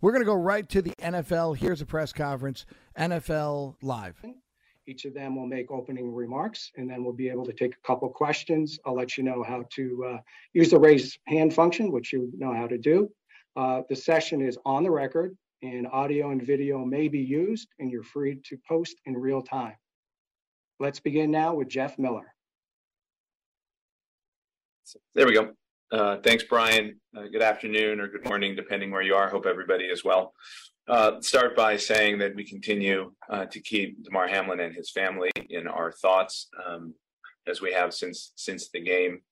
We're going to go right to the NFL. Here's a press conference, NFL Live. Each of them will make opening remarks, and then we'll be able to take a couple questions. I'll let you know how to uh, use the raise hand function, which you know how to do. Uh, the session is on the record, and audio and video may be used, and you're free to post in real time. Let's begin now with Jeff Miller. There we go. Uh, thanks, Brian. Uh, good afternoon or good morning, depending where you are. Hope everybody is well. Uh, start by saying that we continue uh, to keep Damar Hamlin and his family in our thoughts, um, as we have since since the game.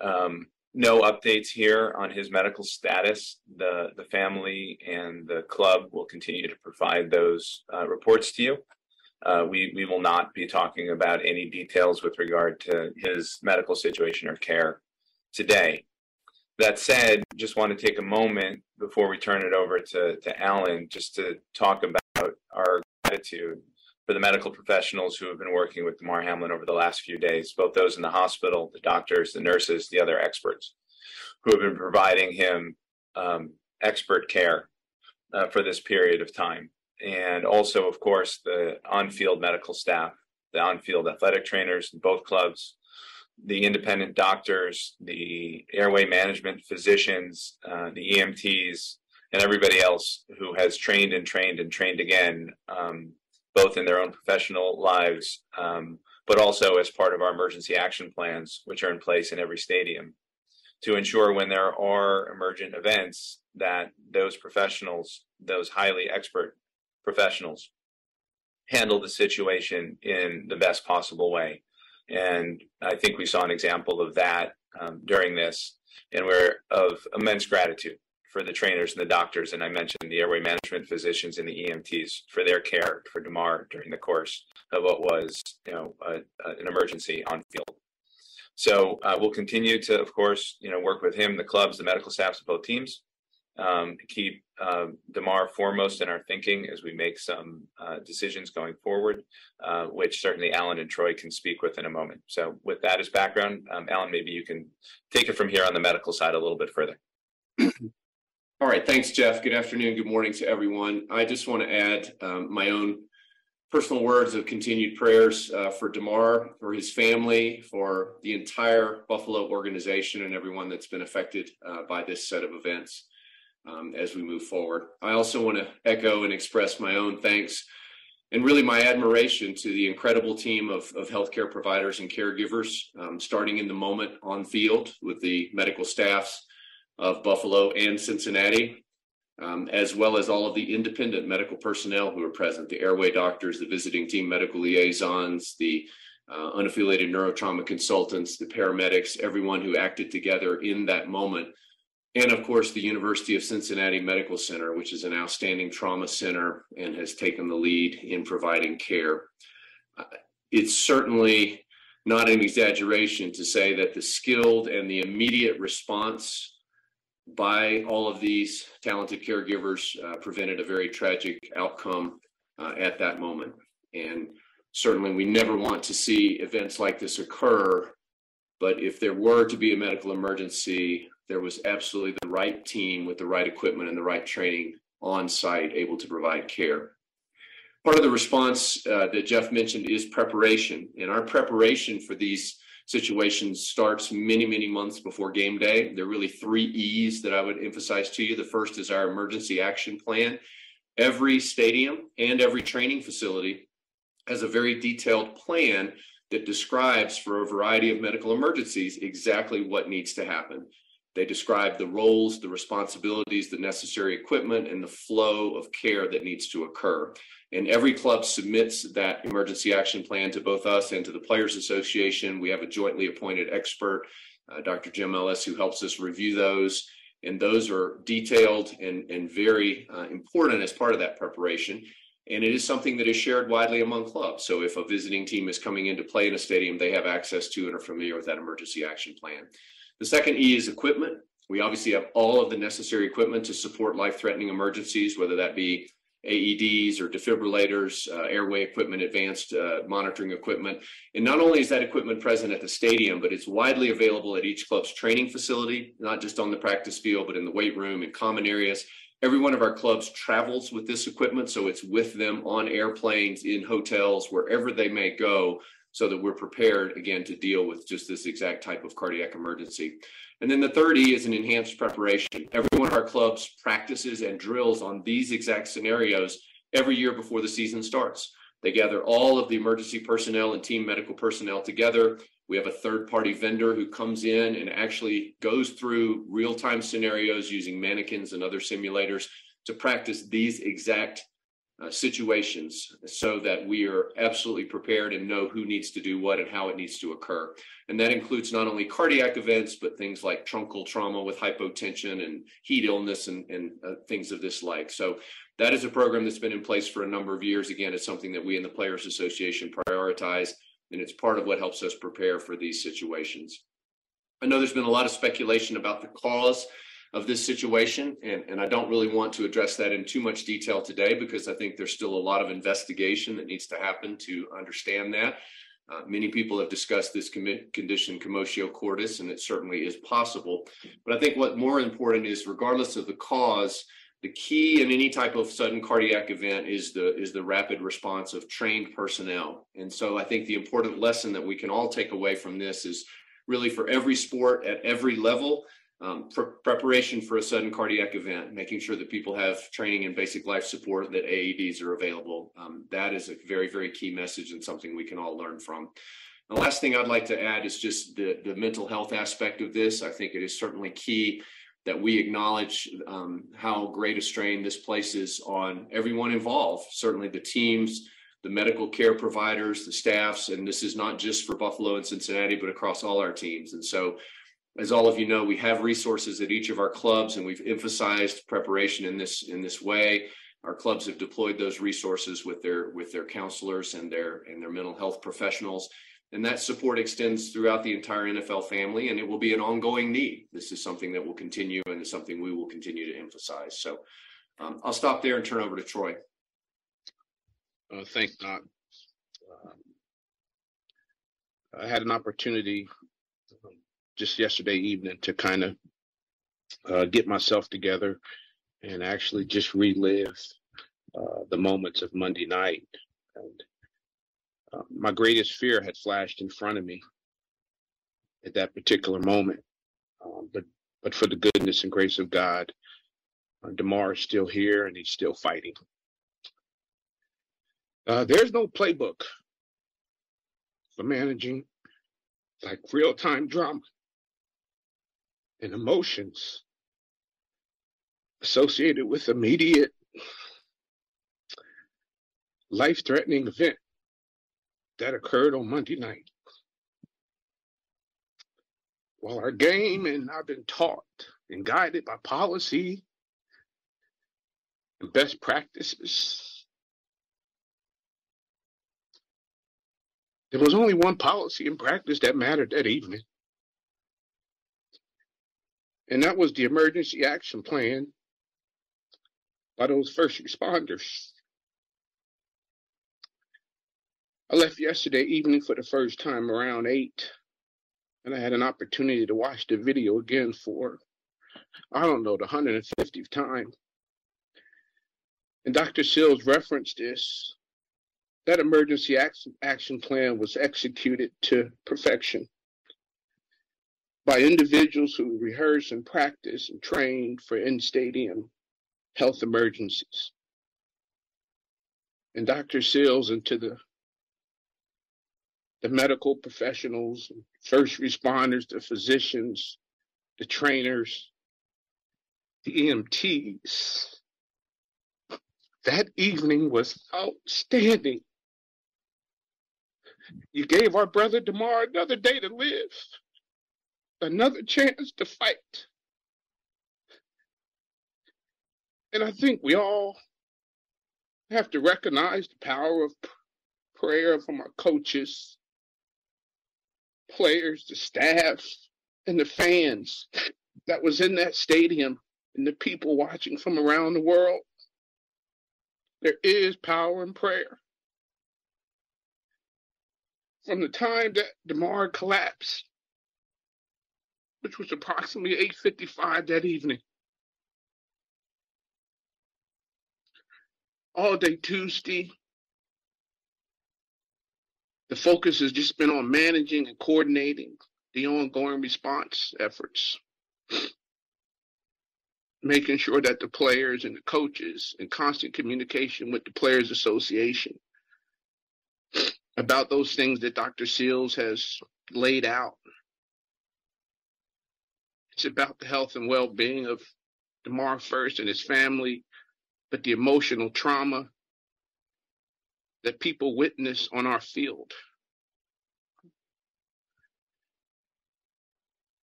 Um, no updates here on his medical status. The the family and the club will continue to provide those uh, reports to you. Uh, we we will not be talking about any details with regard to his medical situation or care today. That said, just want to take a moment before we turn it over to to Alan just to talk about our gratitude for the medical professionals who have been working with Damar Hamlin over the last few days, both those in the hospital, the doctors, the nurses, the other experts who have been providing him um, expert care uh, for this period of time. And also, of course, the on field medical staff, the on field athletic trainers in both clubs, the independent doctors, the airway management physicians, uh, the EMTs, and everybody else who has trained and trained and trained again um, both in their own professional lives, um, but also as part of our emergency action plans, which are in place in every stadium, to ensure when there are emergent events that those professionals, those highly expert professionals, handle the situation in the best possible way. And I think we saw an example of that um, during this, and we're of immense gratitude for the trainers and the doctors, and I mentioned the airway management physicians and the EMTs for their care for Damar during the course of what was, you know, a, a, an emergency on field. So uh, we'll continue to, of course, you know, work with him, the clubs, the medical staffs of both teams, um, keep uh, Damar foremost in our thinking as we make some uh, decisions going forward, uh, which certainly Alan and Troy can speak with in a moment. So with that as background, um, Alan, maybe you can take it from here on the medical side a little bit further. All right, thanks, Jeff. Good afternoon, good morning to everyone. I just want to add um, my own personal words of continued prayers uh, for Damar, for his family, for the entire Buffalo organization, and everyone that's been affected uh, by this set of events um, as we move forward. I also want to echo and express my own thanks and really my admiration to the incredible team of, of healthcare providers and caregivers, um, starting in the moment on field with the medical staffs of Buffalo and Cincinnati, um, as well as all of the independent medical personnel who are present the airway doctors, the visiting team medical liaisons, the uh, unaffiliated neurotrauma consultants, the paramedics, everyone who acted together in that moment. And of course, the University of Cincinnati Medical Center, which is an outstanding trauma center and has taken the lead in providing care. Uh, it's certainly not an exaggeration to say that the skilled and the immediate response by all of these talented caregivers uh, prevented a very tragic outcome uh, at that moment. And certainly, we never want to see events like this occur. But if there were to be a medical emergency, there was absolutely the right team with the right equipment and the right training on site able to provide care. Part of the response uh, that Jeff mentioned is preparation. And our preparation for these situations starts many, many months before game day. There are really three E's that I would emphasize to you. The first is our emergency action plan. Every stadium and every training facility has a very detailed plan that describes for a variety of medical emergencies exactly what needs to happen. They describe the roles, the responsibilities, the necessary equipment, and the flow of care that needs to occur. And every club submits that emergency action plan to both us and to the Players Association. We have a jointly appointed expert, uh, Dr. Jim Ellis, who helps us review those. And those are detailed and, and very uh, important as part of that preparation. And it is something that is shared widely among clubs. So if a visiting team is coming in to play in a stadium, they have access to and are familiar with that emergency action plan. The second E is equipment. We obviously have all of the necessary equipment to support life threatening emergencies, whether that be AEDs or defibrillators, uh, airway equipment, advanced uh, monitoring equipment. And not only is that equipment present at the stadium, but it's widely available at each club's training facility, not just on the practice field, but in the weight room and common areas. Every one of our clubs travels with this equipment, so it's with them on airplanes, in hotels, wherever they may go, so that we're prepared again to deal with just this exact type of cardiac emergency. And then the third E is an enhanced preparation. Every one of our clubs practices and drills on these exact scenarios every year before the season starts. They gather all of the emergency personnel and team medical personnel together. We have a third party vendor who comes in and actually goes through real time scenarios using mannequins and other simulators to practice these exact uh, situations so that we are absolutely prepared and know who needs to do what and how it needs to occur. And that includes not only cardiac events, but things like truncal trauma with hypotension and heat illness and, and uh, things of this like. So that is a program that's been in place for a number of years. Again, it's something that we in the Players Association prioritize, and it's part of what helps us prepare for these situations. I know there's been a lot of speculation about the cause of this situation. And, and I don't really want to address that in too much detail today because I think there's still a lot of investigation that needs to happen to understand that. Uh, many people have discussed this condition, commotio cordis, and it certainly is possible. But I think what more important is, regardless of the cause, the key in any type of sudden cardiac event is the is the rapid response of trained personnel. And so I think the important lesson that we can all take away from this is really for every sport at every level um, preparation for a sudden cardiac event, making sure that people have training and basic life support, that AEDs are available. Um, that is a very, very key message and something we can all learn from. The last thing I'd like to add is just the, the mental health aspect of this. I think it is certainly key that we acknowledge um, how great a strain this places on everyone involved, certainly the teams, the medical care providers, the staffs, and this is not just for Buffalo and Cincinnati, but across all our teams. And so as all of you know, we have resources at each of our clubs, and we've emphasized preparation in this in this way. Our clubs have deployed those resources with their with their counselors and their and their mental health professionals, and that support extends throughout the entire NFL family, and it will be an ongoing need. This is something that will continue, and is something we will continue to emphasize. So, um, I'll stop there and turn over to Troy. Uh, thanks, Doc. Um, I had an opportunity just yesterday evening to kind of uh, get myself together and actually just relive uh, the moments of Monday night. And uh, my greatest fear had flashed in front of me at that particular moment. Um, but but for the goodness and grace of God, uh, Damar is still here and he's still fighting. Uh, there's no playbook for managing like real time drama and emotions associated with immediate life threatening event that occurred on Monday night. While our game and I've been taught and guided by policy and best practices, there was only one policy and practice that mattered that evening. And that was the emergency action plan by those first responders. I left yesterday evening for the first time around eight, and I had an opportunity to watch the video again for, I don't know, the 150th time. And Dr. Sills referenced this. That emergency action, action plan was executed to perfection by individuals who rehearse and practice and train for in stadium health emergencies. And Dr. Sills and to the the medical professionals, first responders, the physicians, the trainers, the EMTs. That evening was outstanding. You gave our brother Damar another day to live another chance to fight. And I think we all have to recognize the power of prayer from our coaches, players, the staff, and the fans that was in that stadium and the people watching from around the world. There is power in prayer. From the time that Damar collapsed which was approximately 8.55 that evening. all day Tuesday. The focus has just been on managing and coordinating the ongoing response efforts, making sure that the players and the coaches in constant communication with the Players Association about those things that Dr. Sills has laid out. It's about the health and well being of Damar first and his family, but the emotional trauma that people witness on our field.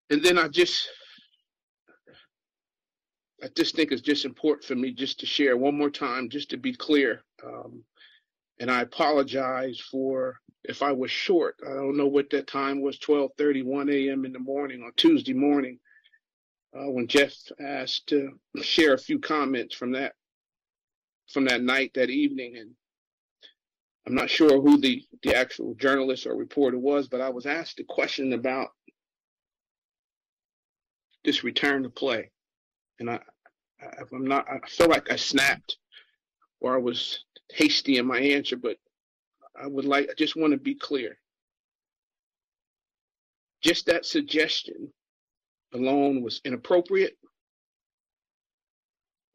And then I just, I just think it's just important for me just to share one more time, just to be clear. Um, and I apologize for if I was short. I don't know what that time was, 12:31 a.m. in the morning on Tuesday morning, uh, when Jeff asked to share a few comments from that from that night, that evening, and I'm not sure who the the actual journalist or reporter was, but I was asked a question about this return to play, and I, I I'm not. I feel like I snapped, or I was hasty in my answer, but I would like. I just want to be clear. Just that suggestion alone was inappropriate.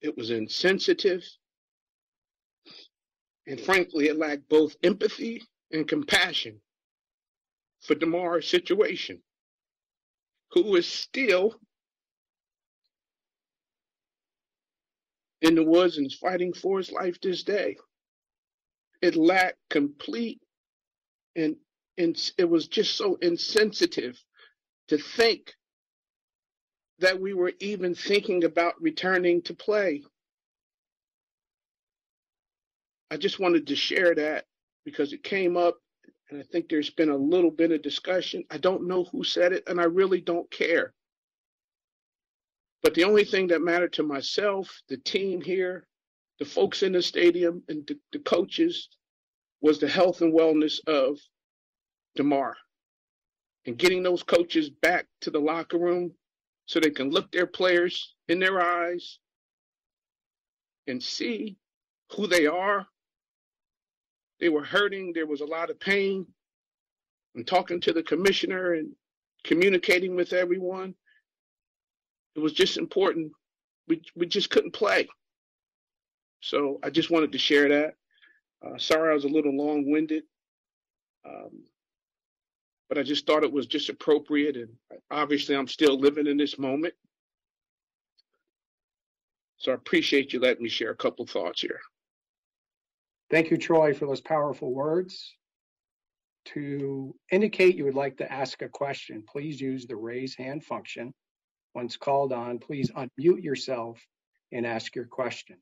It was insensitive. And frankly, it lacked both empathy and compassion for Damar's situation, who is still in the woods and is fighting for his life this day. It lacked complete and, and it was just so insensitive to think that we were even thinking about returning to play. I just wanted to share that because it came up and I think there's been a little bit of discussion. I don't know who said it and I really don't care. But the only thing that mattered to myself, the team here, the folks in the stadium, and the, the coaches was the health and wellness of Damar and getting those coaches back to the locker room so they can look their players in their eyes and see who they are. They were hurting, there was a lot of pain. And talking to the commissioner and communicating with everyone, it was just important. We, we just couldn't play. So I just wanted to share that. Uh, sorry I was a little long winded. Um, but I just thought it was just appropriate. And obviously, I'm still living in this moment. So I appreciate you letting me share a couple thoughts here. Thank you, Troy, for those powerful words. To indicate you would like to ask a question, please use the raise hand function. Once called on, please unmute yourself and ask your question.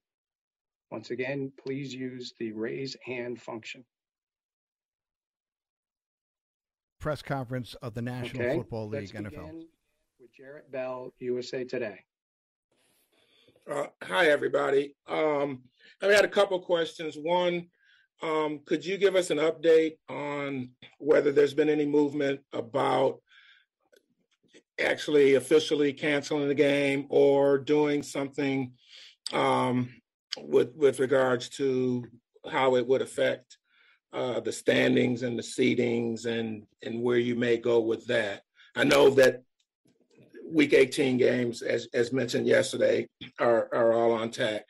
Once again, please use the raise hand function. Press conference of the National Okay, Football let's League, NFL. begin With Jarrett Bell, USA Today. Uh, hi, everybody. Um, I had a couple questions. One, um, could you give us an update on whether there's been any movement about actually officially canceling the game or doing something um, with with regards to how it would affect uh, the standings and the seedings and and where you may go with that? I know that week 18 games, as, as mentioned yesterday, are, are all on tack.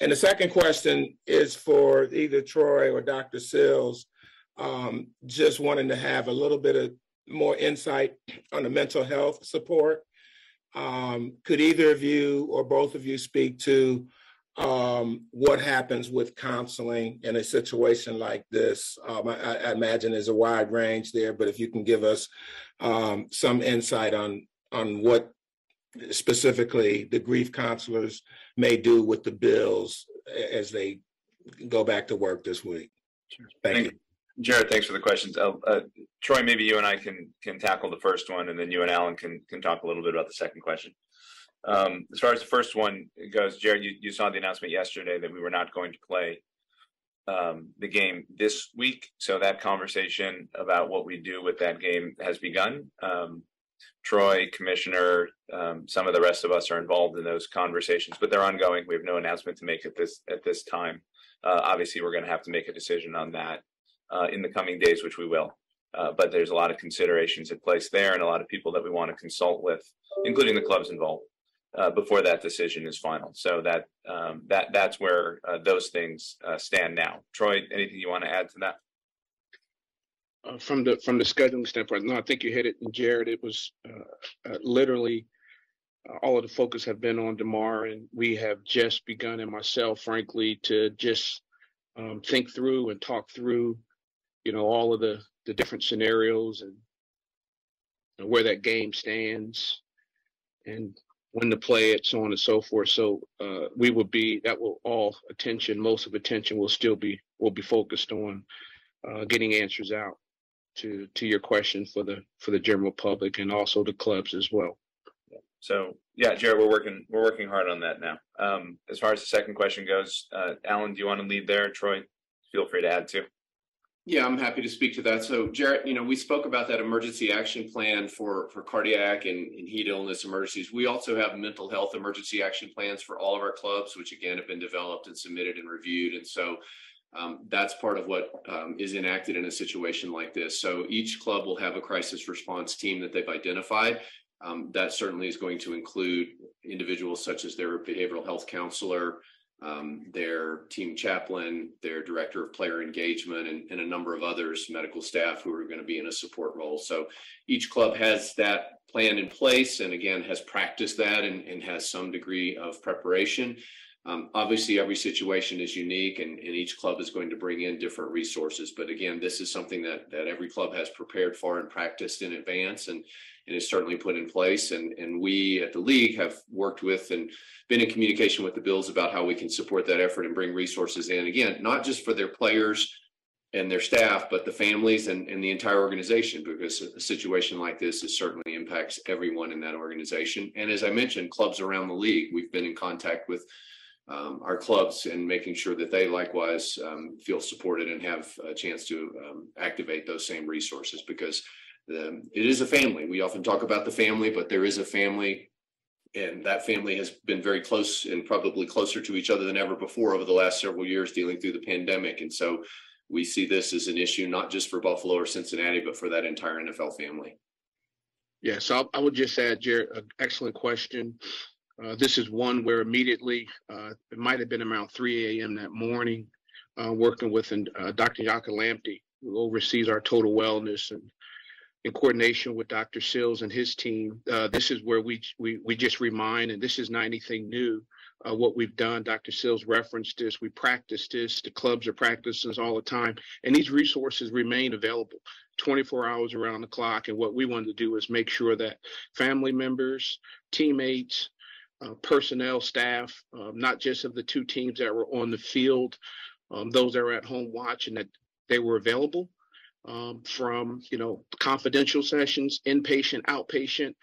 And the second question is for either Troy or Dr. Sills, um, just wanting to have a little bit of more insight on the mental health support. Um, could either of you or both of you speak to um, what happens with counseling in a situation like this? Um, I, I, imagine there's a wide range there, but if you can give us um, some insight on on what specifically the grief counselors may do with the bills as they go back to work this week. Sure. Thank, Thank you. Jarrett, thanks for the questions. Uh, uh, Troy, maybe you and I can can tackle the first one, and then you and Alan can can talk a little bit about the second question. Um, as far as the first one goes, Jarrett, you, you saw the announcement yesterday that we were not going to play um, the game this week. So that conversation about what we do with that game has begun. Um, Troy, Commissioner, um, some of the rest of us are involved in those conversations, but they're ongoing. We have no announcement to make at this at this time. Uh, obviously, we're going to have to make a decision on that uh, in the coming days, which we will. Uh, but there's a lot of considerations at place there, and a lot of people that we want to consult with, including the clubs involved, uh, before that decision is final. So that um, that that's where uh, those things uh, stand now. Troy, anything you want to add to that? uh, from the from the scheduling standpoint, no, I think you hit it, and Jarrett. It was uh, uh, literally all of the focus have been on Damar, and we have just begun, and myself, frankly, to just um, think through and talk through, you know, all of the the different scenarios and, and where that game stands, and when to play it, so on and so forth. So uh, we will be that will all attention, most of attention will still be will be focused on uh, getting answers out to to your question for the for the general public and also the clubs as well. So yeah, Jarrett, we're working we're working hard on that now. Um, as far as the second question goes, uh, Alan, do you want to lead there? Troy, feel free to add too. Yeah, I'm happy to speak to that. So, Jarrett, you know, we spoke about that emergency action plan for for cardiac and, and heat illness emergencies. We also have mental health emergency action plans for all of our clubs, which again have been developed and submitted and reviewed. And so, um, that's part of what um, is enacted in a situation like this. So each club will have a crisis response team that they've identified. Um, that certainly is going to include individuals such as their behavioral health counselor, um, their team chaplain, their director of player engagement, and, and, a number of others, medical staff who are going to be in a support role. So each club has that plan in place and again has practiced that and, and has some degree of preparation. Um, obviously, every situation is unique, and, and, each club is going to bring in different resources. But again, this is something that that every club has prepared for and practiced in advance, and and is certainly put in place. And and we at the league have worked with and been in communication with the Bills about how we can support that effort and bring resources in. Again, not just for their players and their staff, but the families and, and the entire organization, because a situation like this is certainly impacts everyone in that organization. And as I mentioned, clubs around the league, we've been in contact with um, our clubs and making sure that they likewise um, feel supported and have a chance to um, activate those same resources because the, it is a family. We often talk about the family, but there is a family, and that family has been very close and probably closer to each other than ever before over the last several years dealing through the pandemic. And so we see this as an issue not just for Buffalo or Cincinnati, but for that entire NFL family. Yeah, so I would just add, Jarrett, an excellent question. Uh, this is one where immediately, uh, it might have been around 3 a.m. that morning, uh, working with uh, Dr. Nyaka NiiLampti, who oversees our total wellness and in coordination with Dr. Sills and his team. Uh, this is where we, we, we just remind, and this is not anything new, uh, what we've done. Dr. Sills referenced this. We practice this. The clubs are practicing this all the time. And these resources remain available 24 hours around the clock. And what we wanted to do is make sure that family members, teammates, uh, personnel, staff, um, not just of the two teams that were on the field, um, those that were at home watching that they were available um, from, you know, confidential sessions, inpatient, outpatient,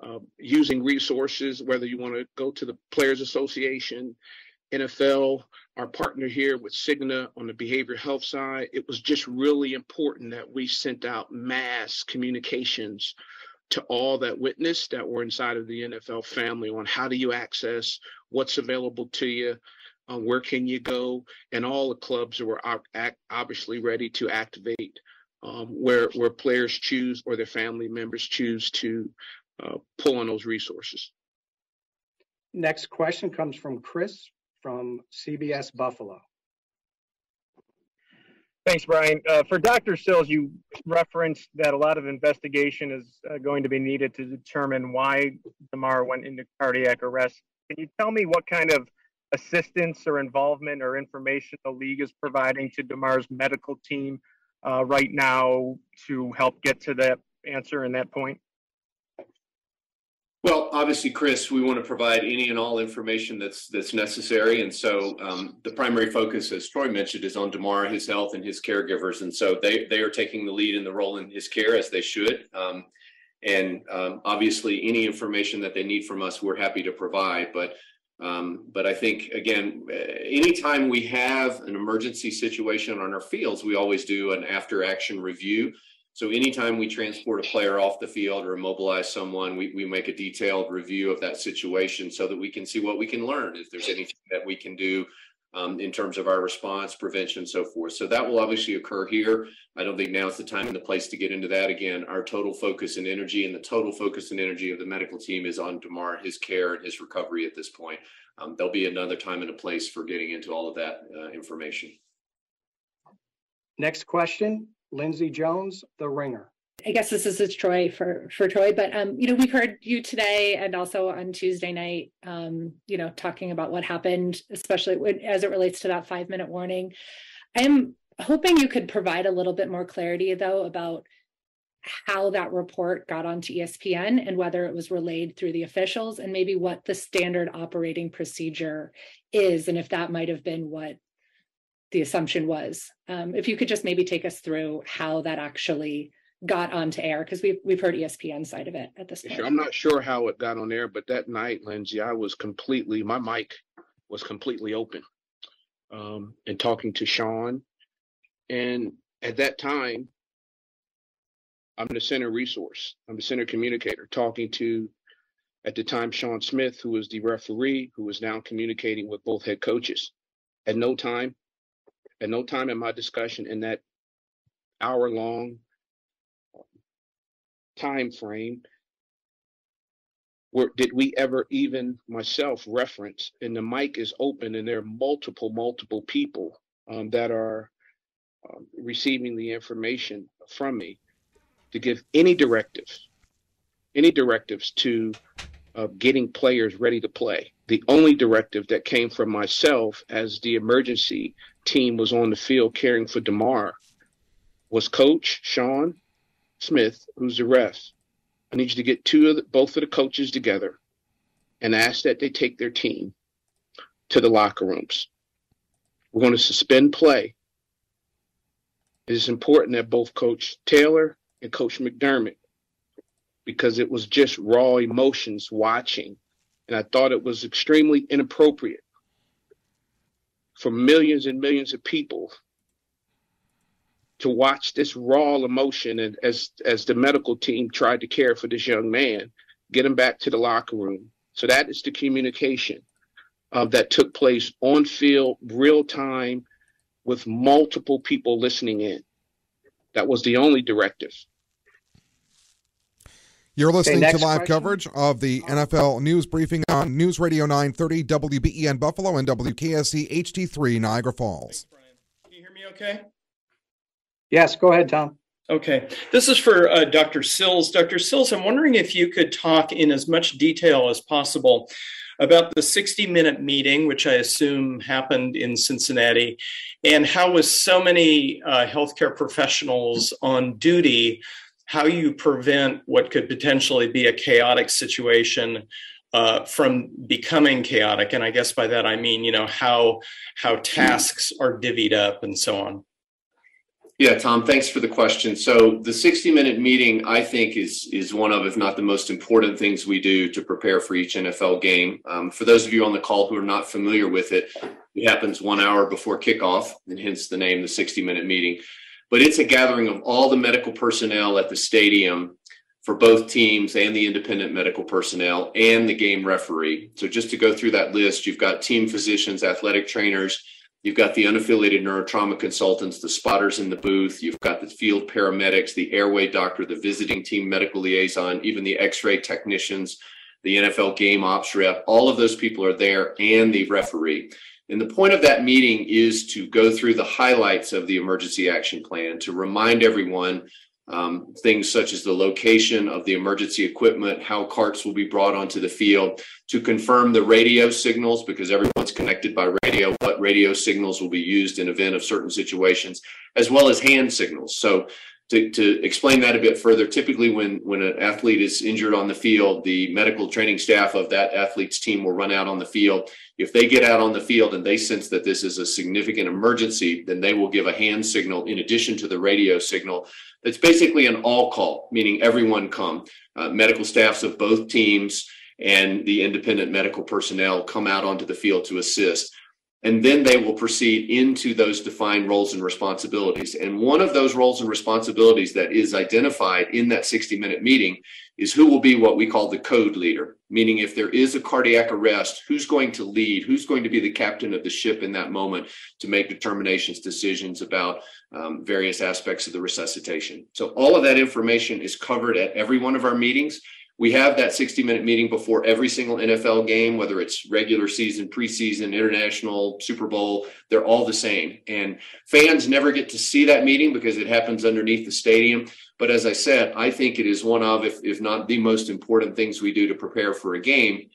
uh, using resources, whether you want to go to the Players Association, NFL, our partner here with Cigna on the behavioral health side, it was just really important that we sent out mass communications to all that witnessed that were inside of the NFL family on how do you access what's available to you, uh, where can you go, and all the clubs were obviously ready to activate um, where where players choose or their family members choose to uh, pull on those resources. Next question comes from Chris from CBS Buffalo. Thanks, Brian. Uh, for Dr. Sills, you referenced that a lot of investigation is uh, going to be needed to determine why Damar went into cardiac arrest. Can you tell me what kind of assistance or involvement or information the league is providing to Damar's medical team uh, right now to help get to that answer and that point? Well, obviously, Chris, we want to provide any and all information that's that's necessary, and so um, the primary focus, as Troy mentioned, is on Damar, his health, and his caregivers, and so they they are taking the lead in the role in his care as they should. Um, and um, obviously, any information that they need from us, we're happy to provide. But um, but I think again, anytime we have an emergency situation on our fields, we always do an after action review So anytime we transport a player off the field or immobilize someone, we, we make a detailed review of that situation so that we can see what we can learn. If there's anything that we can do um, in terms of our response, prevention, and so forth. So that will obviously occur here. I don't think now is the time and the place to get into that. Again, our total focus and energy and the total focus and energy of the medical team is on Damar, his care, and his recovery at this point. Um, there'll be another time and a place for getting into all of that uh, information. Next question, Lindsay Jones, The Ringer. I guess this is a Troy for for Troy, but um, you know, we've heard you today and also on Tuesday night, um, you know, talking about what happened, especially as it relates to that five minute warning. I'm hoping you could provide a little bit more clarity, though, about how that report got onto ESPN and whether it was relayed through the officials, and maybe what the standard operating procedure is, and if that might have been what the assumption was. Um, if you could just maybe take us through how that actually got onto air because we've we've heard ESPN side of it at this point. Sure. I'm not sure how it got on air, but that night, Lindsay, I was completely my mic was completely open, um, and talking to Shawn, and at that time, I'm the center resource. I'm the center communicator, talking to at the time Shawn Smith, who was the referee, who was now communicating with both head coaches. At no time, at no time in my discussion in that hour long time frame where did we ever even myself reference and the mic is open and there are multiple multiple people um, that are um, receiving the information from me to give any directives any directives to uh, getting players ready to play. The only directive that came from myself as the emergency team was on the field caring for Damar was coach Shawn Smith, who's the ref, I need you to get two of the, both of the coaches together and ask that they take their team to the locker rooms. We're going to suspend play. It is important that both Coach Taylor and Coach McDermott, because it was just raw emotions watching, and I thought it was extremely inappropriate for millions and millions of people to watch this raw emotion and as as the medical team tried to care for this young man, get him back to the locker room. So that is the communication uh, that took place on field, real time, with multiple people listening in. That was the only directive. You're listening okay, to live question. coverage of the NFL news briefing on News Radio 930 WBEN Buffalo and WKSE HD3 Niagara Falls. Thanks, Can you hear me okay? Yes, go ahead, Tom. Okay, this is for uh, Dr. Sills. Dr. Sills, I'm wondering if you could talk in as much detail as possible about the 60 minute meeting, which I assume happened in Cincinnati, and how, with so many uh, healthcare professionals on duty, how you prevent what could potentially be a chaotic situation uh, from becoming chaotic. And I guess by that I mean, you know, how how tasks are divvied up and so on. Yeah, Tom, thanks for the question. So the 60 minute meeting, I think, is is one of, if not the most important things we do to prepare for each NFL game. Um, for those of you on the call who are not familiar with it, it happens one hour before kickoff, and hence the name, the 60 minute meeting. But it's a gathering of all the medical personnel at the stadium for both teams and the independent medical personnel and the game referee. So just to go through that list, you've got team physicians, athletic trainers, You've got the unaffiliated neurotrauma consultants, the spotters in the booth. You've got the field paramedics, the airway doctor, the visiting team medical liaison, even the x ray technicians, the NFL game ops rep. All of those people are there and the referee. And the point of that meeting is to go through the highlights of the emergency action plan, to remind everyone um, things such as the location of the emergency equipment, how carts will be brought onto the field, to confirm the radio signals because everyone's connected by radio, what radio signals will be used in event of certain situations, as well as hand signals. So to, to explain that a bit further, typically when, when an athlete is injured on the field, the medical training staff of that athlete's team will run out on the field. If they get out on the field and they sense that this is a significant emergency, then they will give a hand signal in addition to the radio signal it's basically an all call, meaning everyone come. Uh, medical staffs of both teams and the independent medical personnel come out onto the field to assist. And then they will proceed into those defined roles and responsibilities. And one of those roles and responsibilities that is identified in that 60 minute meeting is who will be what we call the code leader, meaning if there is a cardiac arrest, who's going to lead, who's going to be the captain of the ship in that moment to make determinations, decisions about um, various aspects of the resuscitation. So all of that information is covered at every one of our meetings. We have that 60 minute meeting before every single NFL game, whether it's regular season, preseason, international, Super Bowl, they're all the same. And fans never get to see that meeting because it happens underneath the stadium. But as I said, I think it is one of, if, if not the most important things we do to prepare for a game.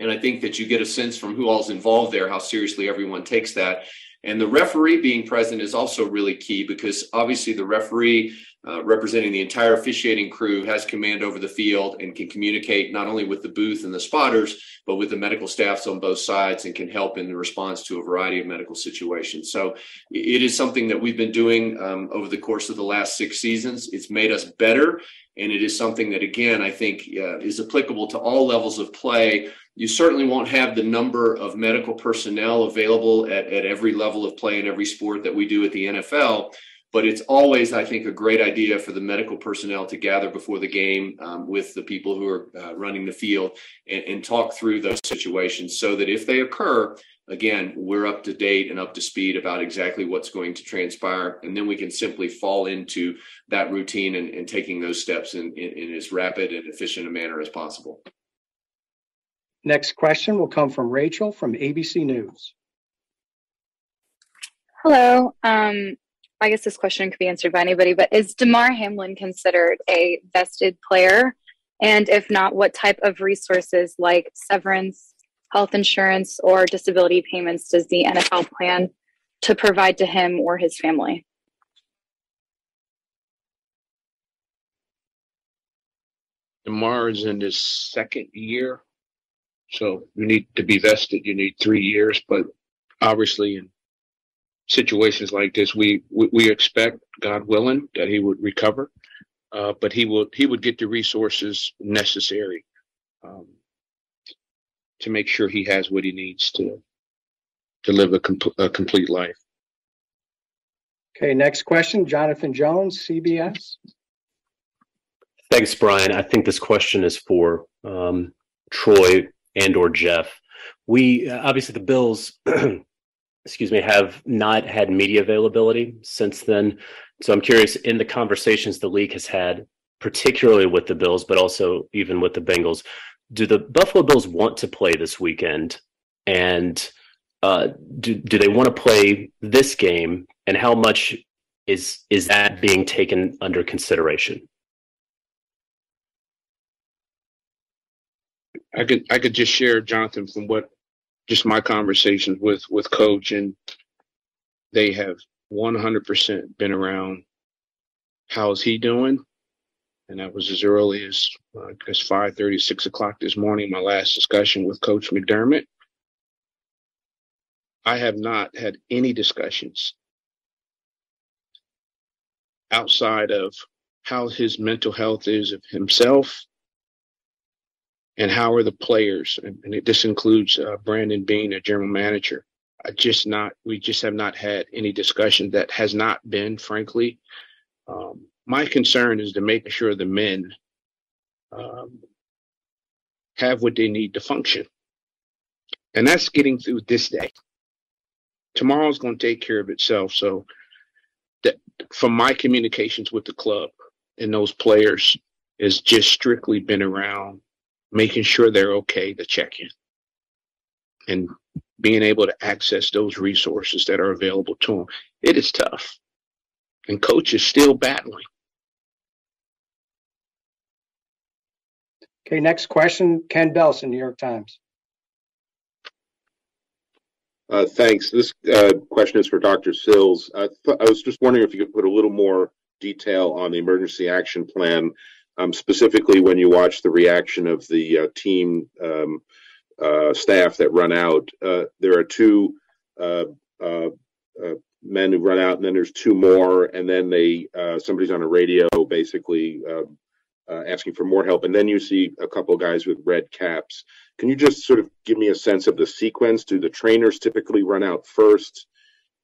And I think that you get a sense from who all's involved there, how seriously everyone takes that. And the referee being present is also really key because obviously the referee uh, representing the entire officiating crew has command over the field and can communicate not only with the booth and the spotters, but with the medical staffs on both sides and can help in the response to a variety of medical situations. So it is something that we've been doing um, over the course of the last six seasons. It's made us better. And it is something that, again, I think uh, is applicable to all levels of play you certainly won't have the number of medical personnel available at, at every level of play in every sport that we do at the NFL. But it's always, I think, a great idea for the medical personnel to gather before the game um, with the people who are uh, running the field and, and talk through those situations so that if they occur, again, we're up to date and up to speed about exactly what's going to transpire. And then we can simply fall into that routine and, and taking those steps in, in, in, as rapid and efficient a manner as possible. Next question will come from Rachel from ABC News. Hello. Um, I guess this question could be answered by anybody, but is Damar Hamlin considered a vested player? And if not, what type of resources like severance, health insurance, or disability payments does the NFL plan to provide to him or his family? Damar is in his second year so you need to be vested. You need three years, but obviously in situations like this, we, we, we expect, God willing, that he would recover. Uh, but he would, he would get the resources necessary, um, to make sure he has what he needs to, to live a, com- a complete life. Okay, next question, Jonathan Jones, CBS. Thanks, Brian. I think this question is for um, Troy and or Jeff. We uh, obviously the Bills, excuse me, have not had media availability since then. So I'm curious in the conversations the league has had, particularly with the Bills, but also even with the Bengals, do the Buffalo Bills want to play this weekend? And uh, do do they want to play this game? And how much is is that being taken under consideration? I could I could just share Jonathan from what just my conversations with with coach and they have 100% been around how's he doing? And that was as early as uh, I guess 5 30 6 o'clock this morning my last discussion with coach McDermott. I have not had any discussions outside of how his mental health is of himself and how are the players? And, and it, this includes uh, Brandon Beane, a general manager. I just not, we just have not had any discussion that has not been, frankly. Um, my concern is to making sure the men um, have what they need to function. And that's getting through this day. Tomorrow's going to take care of itself. So, that from my communications with the club and those players, has just strictly been around making sure they're okay to check in and being able to access those resources that are available to them. It is tough. And coach is still battling. Okay, next question, Ken Belson, New York Times. Uh, thanks. This uh, question is for Dr. Sills. I, th- I was just wondering if you could put a little more detail on the emergency action plan um, specifically when you watch the reaction of the uh, team um, uh, staff that run out. Uh, there are two uh, uh, uh, men who run out, and then there's two more, and then they somebody's on a radio basically uh, asking for more help, and then you see a couple of guys with red caps. Can you just sort of give me a sense of the sequence? Do the trainers typically run out first,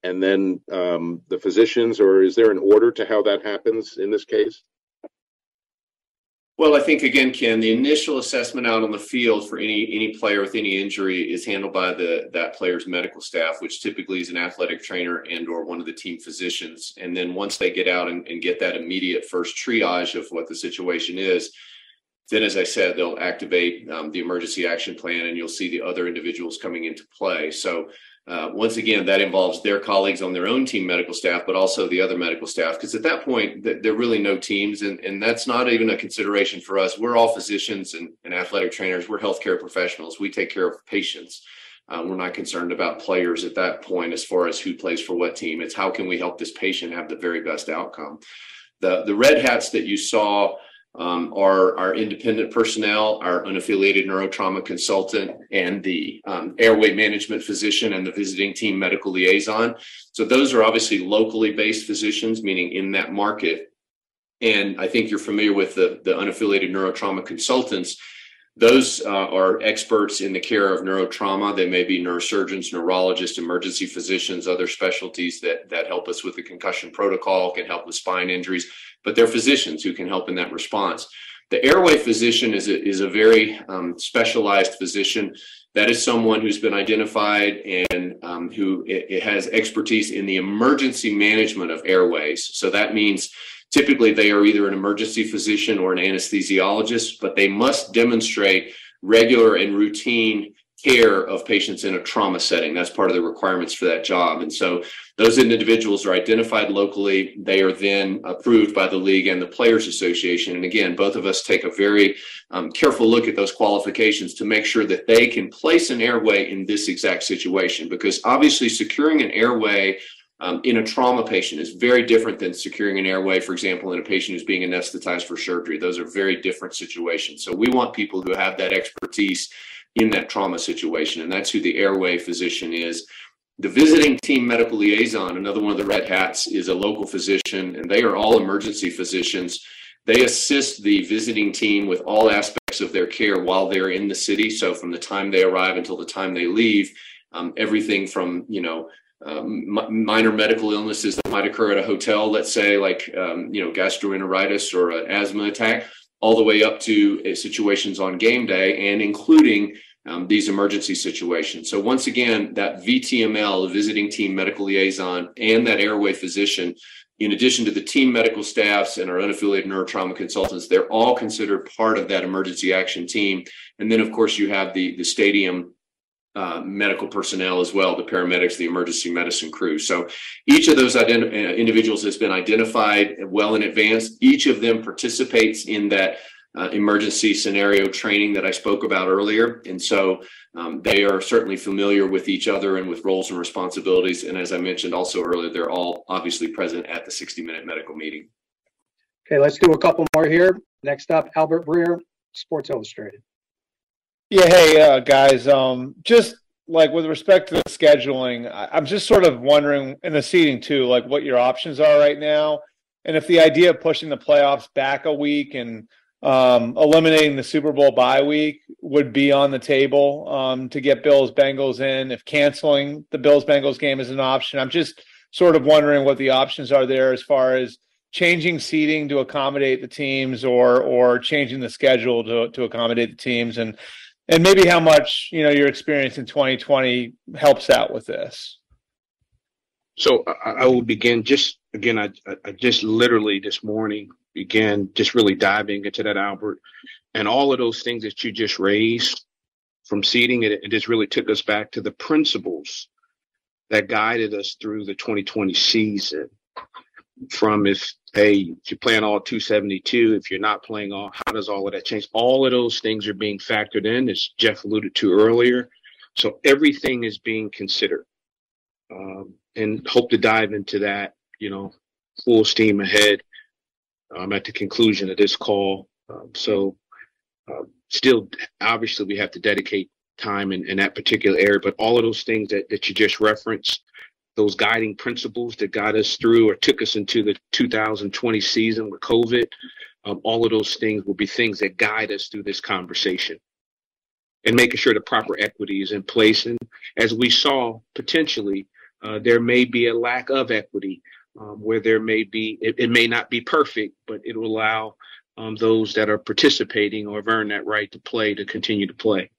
and then um, the physicians, or is there an order to how that happens in this case? Well, I think again, Ken, the initial assessment out on the field for any any player with any injury is handled by the that player's medical staff, which typically is an athletic trainer and or one of the team physicians. And then once they get out and, and get that immediate first triage of what the situation is, then as I said, they'll activate um, the emergency action plan, and you'll see the other individuals coming into play. So uh, once again, that involves their colleagues on their own team medical staff, but also the other medical staff, because at that point, th- there are really no teams, and, and that's not even a consideration for us. We're all physicians and, and athletic trainers, we're healthcare professionals, we take care of patients. Uh, we're not concerned about players at that point as far as who plays for what team. It's how can we help this patient have the very best outcome. The, the red hats that you saw um, our, our independent personnel, our unaffiliated neurotrauma consultant, and the um, airway management physician and the visiting team medical liaison. So those are obviously locally based physicians, meaning in that market. And I think you're familiar with the, the unaffiliated neurotrauma consultants. Those uh, are experts in the care of neurotrauma. They may be neurosurgeons, neurologists, emergency physicians, other specialties that, that help us with the concussion protocol, can help with spine injuries but they're physicians who can help in that response. The airway physician is a, is a very um, specialized physician. That is someone who's been identified and um, who it, it has expertise in the emergency management of airways. So that means typically they are either an emergency physician or an anesthesiologist, but they must demonstrate regular and routine care of patients in a trauma setting. That's part of the requirements for that job. And so those individuals are identified locally. They are then approved by the league and the Players Association. And again, both of us take a very um, careful look at those qualifications to make sure that they can place an airway in this exact situation. Because obviously, securing an airway um, in a trauma patient is very different than securing an airway, for example, in a patient who's being anesthetized for surgery. Those are very different situations. So we want people who have that expertise in that trauma situation. And that's who the airway physician is. The visiting team medical liaison, another one of the red hats, is a local physician, and they are all emergency physicians. They assist the visiting team with all aspects of their care while they're in the city. So from the time they arrive until the time they leave, um, everything from you know um, m- minor medical illnesses that might occur at a hotel, let's say like um, you know gastroenteritis or an asthma attack, all the way up to uh, situations on game day and including um, these emergency situations. So once again, that VTML, visiting team medical liaison, and that airway physician, in addition to the team medical staffs and our unaffiliated neurotrauma consultants, they're all considered part of that emergency action team. And then, of course, you have the the stadium uh, medical personnel as well, the paramedics, the emergency medicine crew. So each of those ident- uh, individuals has been identified well in advance. Each of them participates in that uh, emergency scenario training that I spoke about earlier. And so um, they are certainly familiar with each other and with roles and responsibilities. And as I mentioned also earlier, they're all obviously present at the 60 minute medical meeting. Okay, let's do a couple more here. Next up, Albert Breer, Sports Illustrated. Yeah, hey uh, guys. Um, just like with respect to the scheduling, I- I'm just sort of wondering in the seeding too, like what your options are right now, and if the idea of pushing the playoffs back a week and um, eliminating the Super Bowl bye week would be on the table um, to get Bills Bengals in. If canceling the Bills Bengals game is an option, I'm just sort of wondering what the options are there as far as changing seeding to accommodate the teams or or changing the schedule to to accommodate the teams and and maybe how much you know your experience in 2020 helps out with this. So I, I will begin just again. I, I just literally this morning began just really diving into that Albert, and all of those things that you just raised from seeding it. It just really took us back to the principles that guided us through the 2020 season. From if hey, if you're playing all 272, if you're not playing all, how does all of that change? All of those things are being factored in, as Jeff alluded to earlier. So everything is being considered. Um, and hope to dive into that, you know, full steam ahead um, at the conclusion of this call. Um, so, uh, still, obviously, we have to dedicate time in, in that particular area, but all of those things that, that you just referenced, those guiding principles that got us through or took us into the 2020 season with COVID. Um, all of those things will be things that guide us through this conversation and making sure the proper equity is in place. And as we saw potentially, uh, there may be a lack of equity um, where there may be, it, it, may not be perfect, but it will allow um, those that are participating or have earned that right to play to continue to play.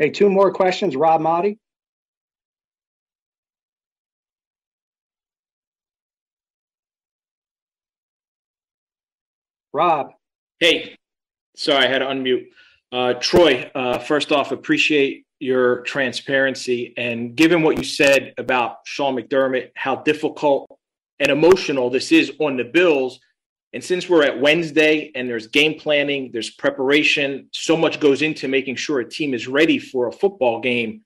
Okay, two more questions. Rob Maaddi. Rob. Hey, sorry, I had to unmute. Uh, Troy, uh, first off, appreciate your transparency and given what you said about Sean McDermott, how difficult and emotional this is on the Bills. And since we're at Wednesday and there's game planning, there's preparation, so much goes into making sure a team is ready for a football game.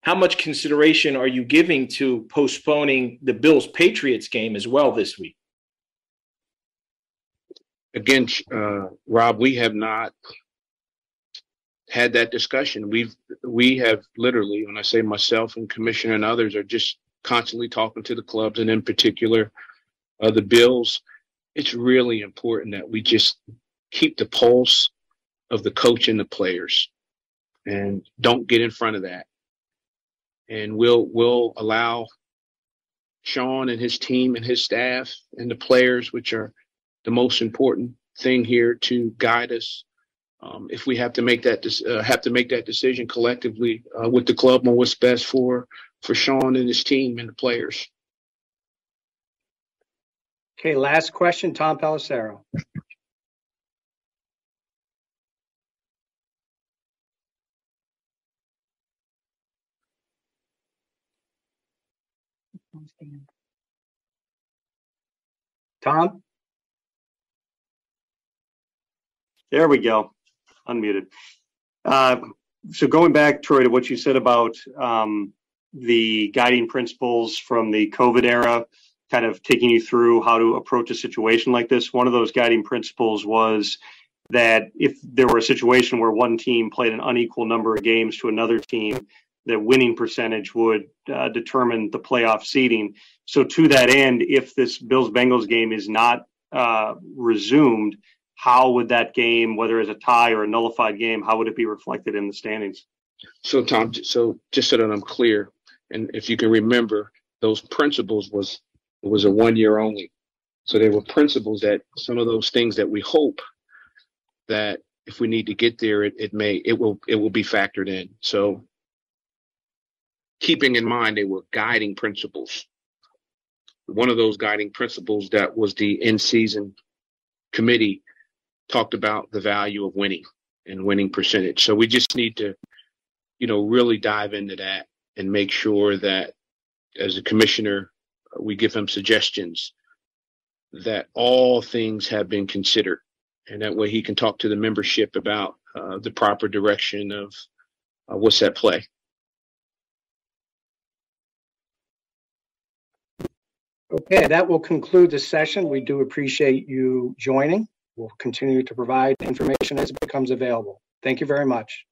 How much consideration are you giving to postponing the Bills Patriots game as well this week? Again, uh, Rob, we have not had that discussion. We've we have literally, when I say myself and commissioner and others, are just constantly talking to the clubs and in particular uh, the Bills. It's really important that we just keep the pulse of the coach and the players, and don't get in front of that. And we'll we'll allow Sean and his team and his staff and the players, which are the most important thing here, to guide us um, if we have to make that uh, have to make that decision collectively uh, with the club on what's best for for Sean and his team and the players. Okay, last question, Tom Pelissero. Tom? There we go unmuted. Uh, so going back, Troy, to what you said about um, the guiding principles from the COVID era, kind of taking you through how to approach a situation like this. One of those guiding principles was that if there were a situation where one team played an unequal number of games to another team, the winning percentage would uh, determine the playoff seeding. So to that end, if this Bills Bengals game is not uh, resumed, how would that game, whether it's a tie or a nullified game, how would it be reflected in the standings? So, Tom, so just so that I'm clear, and if you can remember, those principles was it was a one year only. So there were principles that some of those things that we hope that if we need to get there, it, it may it will it will be factored in. So keeping in mind they were guiding principles. One of those guiding principles that was the in season committee talked about the value of winning and winning percentage. So we just need to, you know, really dive into that and make sure that as a commissioner, we give him suggestions that all things have been considered. And that way he can talk to the membership about uh, the proper direction of uh, what's at play. Okay, that will conclude the session. We do appreciate you joining. We'll continue to provide information as it becomes available. Thank you very much.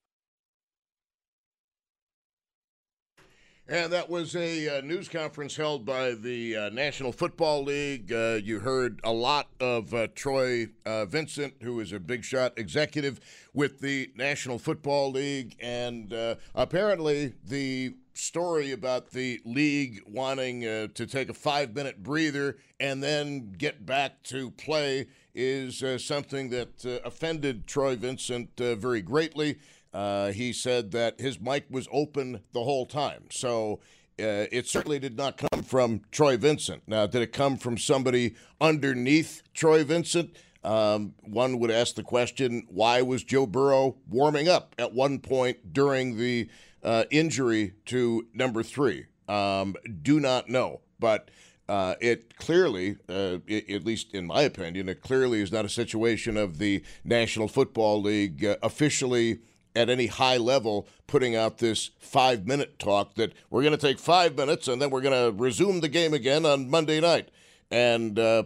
And that was a uh, news conference held by the uh, National Football League. Uh, you heard a lot of uh, Troy uh, Vincent, who is a big shot executive with the National Football League. And uh, apparently, the story about the league wanting to take a five minute breather and then get back to play is uh, something that uh, offended Troy Vincent uh, very greatly. Uh, he said that his mic was open the whole time. So uh, it certainly did not come from Troy Vincent. Now, did it come from somebody underneath Troy Vincent? Um, one would ask the question why was Joe Burrow warming up at one point during the uh, injury to number three? Um, do not know. But uh, it clearly, uh, it, at least in my opinion, it clearly is not a situation of the National Football League uh, officially at any high level putting out this five minute talk that we're going to take five minutes and then we're going to resume the game again on Monday night. And uh,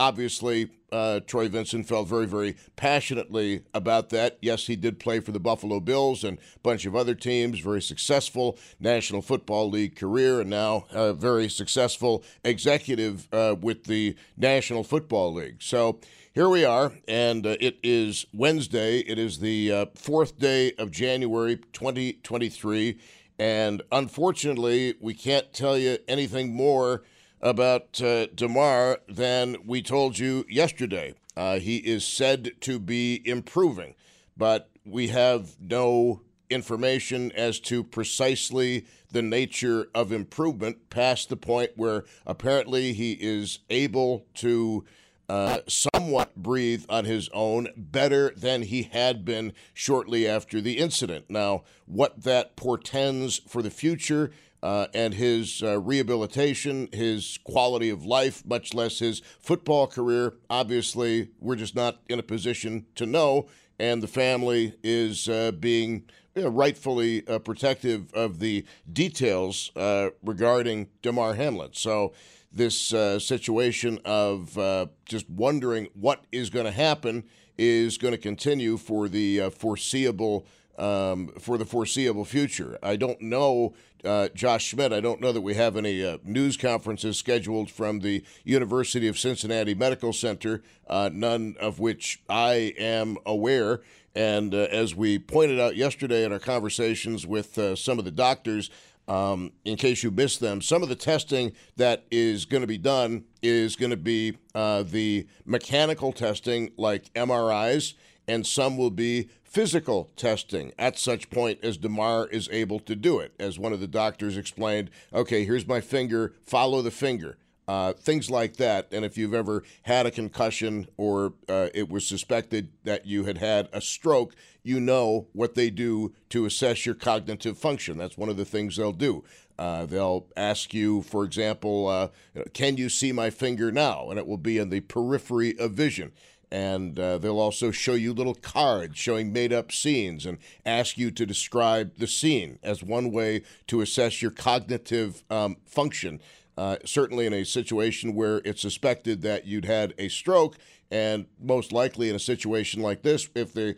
obviously, uh, Troy Vincent felt very, very passionately about that. Yes, he did play for the Buffalo Bills and a bunch of other teams, very successful National Football League career, and now a very successful executive uh, with the National Football League. So here we are, and uh, it is Wednesday. It is the uh, fourth day of January 2023. And unfortunately, we can't tell you anything more about uh, Damar than we told you yesterday. Uh, he is said to be improving, but we have no information as to precisely the nature of improvement past the point where apparently he is able to uh, somewhat breathe on his own better than he had been shortly after the incident. Now, what that portends for the future uh, and his uh, rehabilitation, his quality of life, much less his football career, obviously, we're just not in a position to know. And the family is uh, being you know, rightfully uh, protective of the details uh, regarding Damar Hamlin. So, this uh, situation of just wondering what is going to happen is going to continue for the foreseeable um, for the foreseeable future. I don't know, uh, Josh Schmidt. I don't know that we have any uh, news conferences scheduled from the University of Cincinnati Medical Center, uh, none of which I am aware. And as we pointed out yesterday in our conversations with some of the doctors, um, in case you missed them, some of the testing that is going to be done is going to be uh, the mechanical testing like MRIs, and some will be physical testing at such point as Damar is able to do it. As one of the doctors explained, okay, here's my finger, follow the finger. Uh, things like that. And if you've ever had a concussion or uh, it was suspected that you had had a stroke, you know what they do to assess your cognitive function. That's one of the things they'll do. Uh, they'll ask you, for example, uh, can you see my finger now? And it will be in the periphery of vision. And uh, they'll also show you little cards showing made up scenes and ask you to describe the scene as one way to assess your cognitive um, function. Uh, certainly, in a situation where it's suspected that you'd had a stroke, and most likely in a situation like this, if they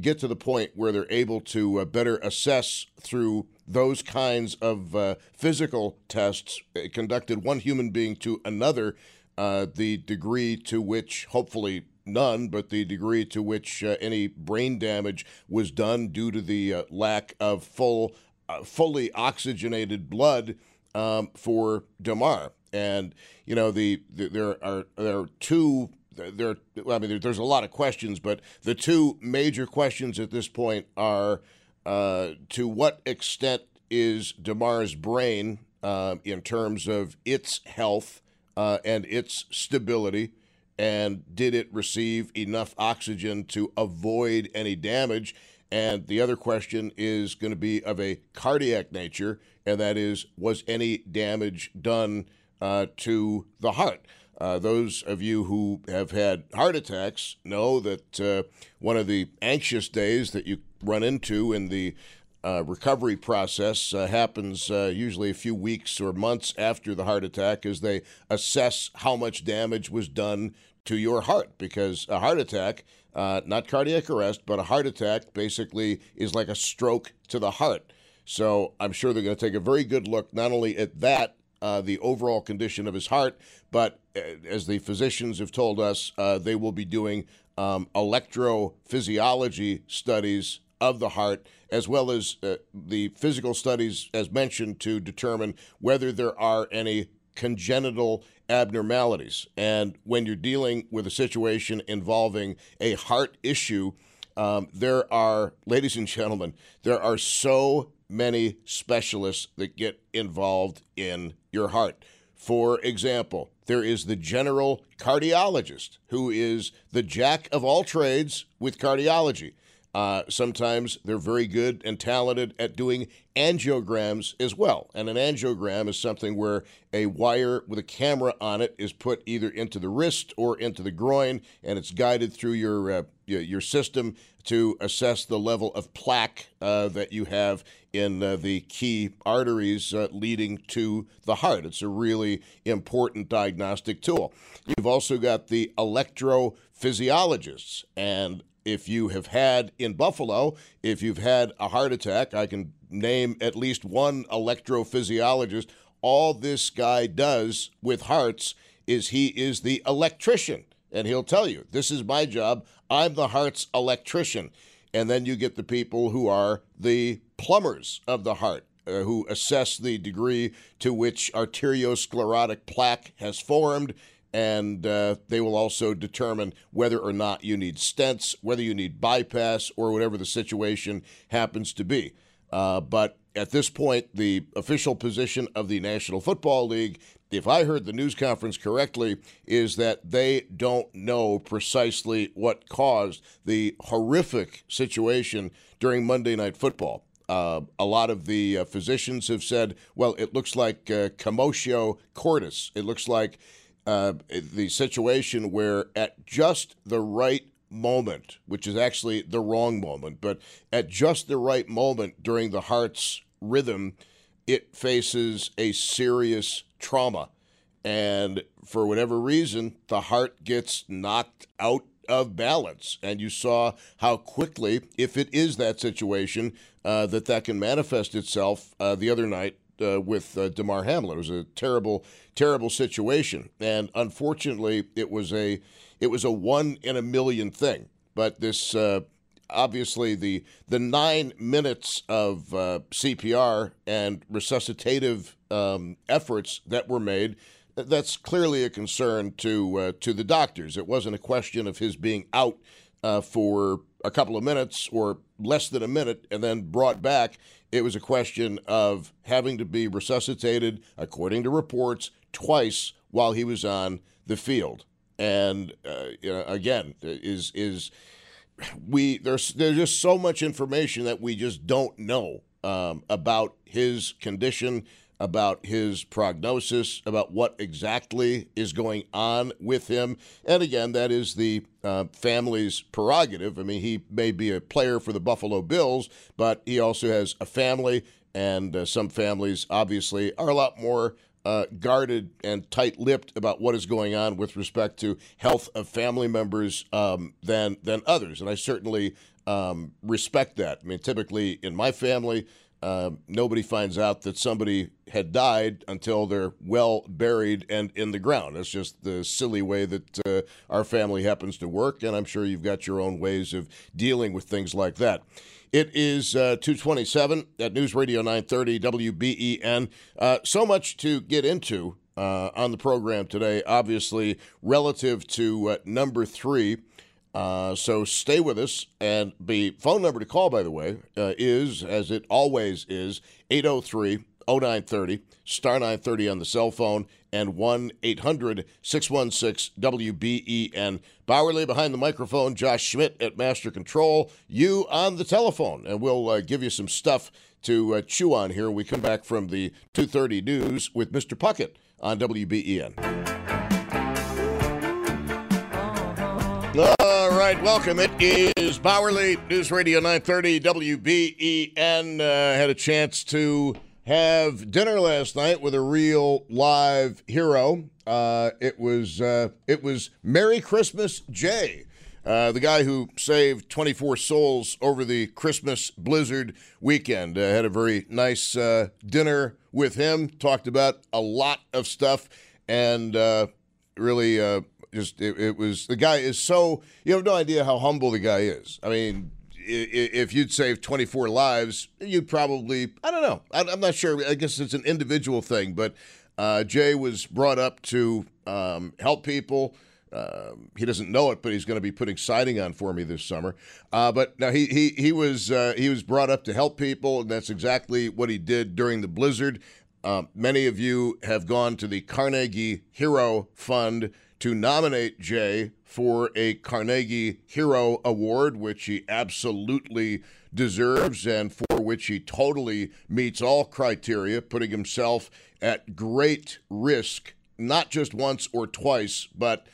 get to the point where they're able to uh, better assess through those kinds of uh, physical tests uh, conducted one human being to another, uh, the degree to which, hopefully none, but the degree to which uh, any brain damage was done due to the uh, lack of full, fully oxygenated blood um, for Damar. And you know the, the there are there are two there, I mean, there's a lot of questions, but the two major questions at this point are uh, to what extent is Damar's brain uh, in terms of its health uh, and its stability, and did it receive enough oxygen to avoid any damage? And the other question is going to be of a cardiac nature, and that is, was any damage done uh, to the heart? Uh, those of you who have had heart attacks know that uh, one of the anxious days that you run into in the uh, recovery process uh, happens uh, usually a few weeks or months after the heart attack as they assess how much damage was done to your heart because a heart attack uh, not cardiac arrest but a heart attack basically is like a stroke to the heart. So i'm sure they're going to take a very good look not only at that uh, the overall condition of his heart, but uh, as the physicians have told us, uh, they will be doing um, electrophysiology studies of the heart, as well as uh, the physical studies, as mentioned, to determine whether there are any congenital abnormalities. And when you're dealing with a situation involving a heart issue, um, there are, ladies and gentlemen, there are so many specialists that get involved in your heart. For example, there is the general cardiologist who is the jack of all trades with cardiology. Uh, sometimes they're very good and talented at doing angiograms as well. And an angiogram is something where a wire with a camera on it is put either into the wrist or into the groin, and it's guided through your uh, your system to assess the level of plaque uh, that you have in uh, the key arteries uh, leading to the heart. It's a really important diagnostic tool. You've also got the electrophysiologists, and if you have had in Buffalo, if you've had a heart attack, I can name at least one electrophysiologist. All this guy does with hearts is he is the electrician. And he'll tell you, this is my job. I'm the heart's electrician. And then you get the people who are the plumbers of the heart, uh, who assess the degree to which arteriosclerotic plaque has formed and uh, they will also determine whether or not you need stents, whether you need bypass, or whatever the situation happens to be. Uh, but at this point, the official position of the National Football League, if I heard the news conference correctly, is that they don't know precisely what caused the horrific situation during Monday Night Football. Uh, a lot of the uh, physicians have said, well, it looks like uh, commotio cordis. It looks like uh, the situation where at just the right moment, which is actually the wrong moment, but at just the right moment during the heart's rhythm, it faces a serious trauma. And for whatever reason, the heart gets knocked out of balance. And you saw how quickly, if it is that situation, uh, that that can manifest itself uh, the other night uh, with uh, Damar Hamlin. It was a terrible, terrible situation, and unfortunately, it was a it was a one in a million thing. But this uh, obviously the the nine minutes of uh, CPR and resuscitative um, efforts that were made. That's clearly a concern to uh, to the doctors. It wasn't a question of his being out uh, for a couple of minutes or less than a minute and then brought back. It was a question of having to be resuscitated, according to reports, twice while he was on the field. And uh, you know, again, is is we there's there's just so much information that we just don't know um, about his condition, about his prognosis, about what exactly is going on with him. And again, that is the uh, family's prerogative. I mean, he may be a player for the Buffalo Bills, but he also has a family, and uh, some families obviously are a lot more. Uh, guarded and tight-lipped about what is going on with respect to health of family members um, than than others, and I certainly um, respect that. I mean, typically in my family, uh, nobody finds out that somebody had died until they're well buried and in the ground. That's just the silly way that uh, our family happens to work, and I'm sure you've got your own ways of dealing with things like that. It is uh, 227 at News Radio 930 WBEN. Uh, so much to get into uh, on the program today, obviously, relative to uh, number three. Uh, so stay with us. And the phone number to call, by the way, uh, is, as it always is, 803 0930, star 930 on the cell phone, and 1 800 616 WBEN. Bauerle behind the microphone, Josh Schmidt at Master Control, you on the telephone. And we'll uh, give you some stuff to uh, chew on here we come back from the 230 news with Mr. Puckett on WBEN. All right, welcome. It is Bauerle News Radio 930 WBEN. Uh, had a chance to have dinner last night with a real live hero. Uh, it was uh, it was Merry Christmas Jay. Uh, the guy who saved 24 souls over the Christmas blizzard weekend. Uh, had a very nice uh, dinner with him, talked about a lot of stuff, and uh, really uh, just it, it, was the guy is so you have no idea how humble the guy is. I mean, if you'd saved 24 lives, you'd probably I don't know. I'm not sure. I guess it's an individual thing, but uh, Jay was brought up to um, help people. Uh, he doesn't know it, but he's going to be putting siding on for me this summer. Uh, but now he he he was uh, he was brought up to help people, and that's exactly what he did during the blizzard. Um, many of you have gone to the Carnegie Hero Fund to nominate Jay for a Carnegie Hero Award, which he absolutely deserves and for which he totally meets all criteria, putting himself at great risk, not just once or twice, but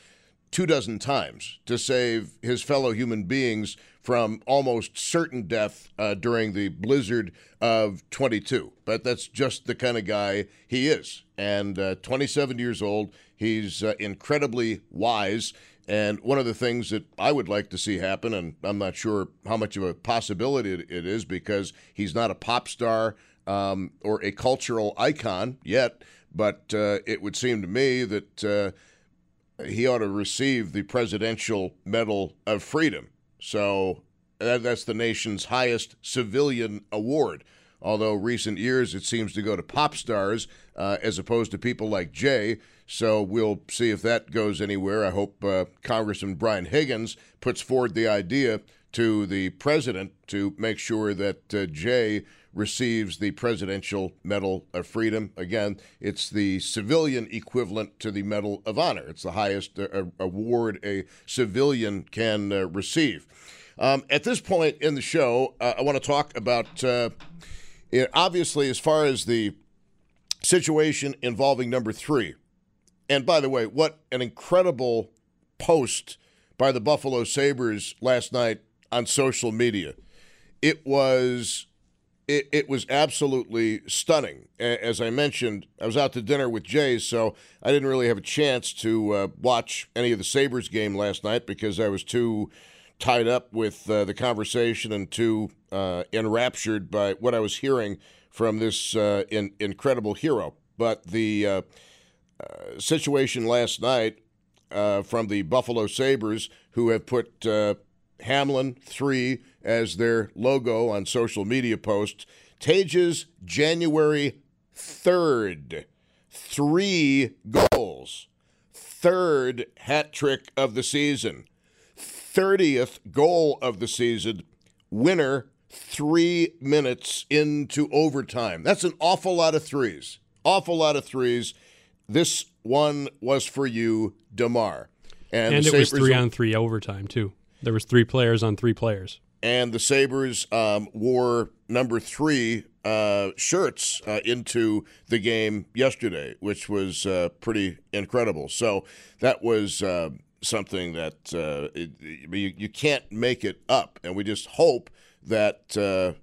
two dozen times to save his fellow human beings from almost certain death uh, during the blizzard of 22. But that's just the kind of guy he is. And uh, 27 years old, he's uh, incredibly wise. And one of the things that I would like to see happen, and I'm not sure how much of a possibility it is because he's not a pop star um, or a cultural icon yet, but uh, it would seem to me that uh, he ought to receive the Presidential Medal of Freedom. So that, that's the nation's highest civilian award. Although recent years it seems to go to pop stars uh, as opposed to people like Jay. So we'll see if that goes anywhere. I hope uh, Congressman Brian Higgins puts forward the idea to the president to make sure that uh, Jay receives the Presidential Medal of Freedom. Again, it's the civilian equivalent to the Medal of Honor. It's the highest uh, award a civilian can uh, receive. Um, at this point in the show, uh, I want to talk about uh, it, obviously as far as the situation involving number three. And by the way, what an incredible post by the Buffalo Sabres last night on social media. It was it, it was absolutely stunning. As I mentioned, I was out to dinner with Jay, so I didn't really have a chance to uh, watch any of the Sabres game last night because I was too tied up with uh, the conversation and too uh, enraptured by what I was hearing from this uh, in, incredible hero. But the uh, uh, situation last night from the Buffalo Sabres, who have put Hamlin 3 as their logo on social media posts. Tage's January 3rd. Three goals. Third hat trick of the season. 30th goal of the season. Winner three minutes into overtime. That's an awful lot of threes. Awful lot of threes. This one was for you, Damar. And, and it was three on three overtime, too. There was three players on three players. And the Sabres um, wore number three uh, shirts uh, into the game yesterday, which was uh, pretty incredible. So that was uh, something that uh, it, you, you can't make it up. And we just hope that uh,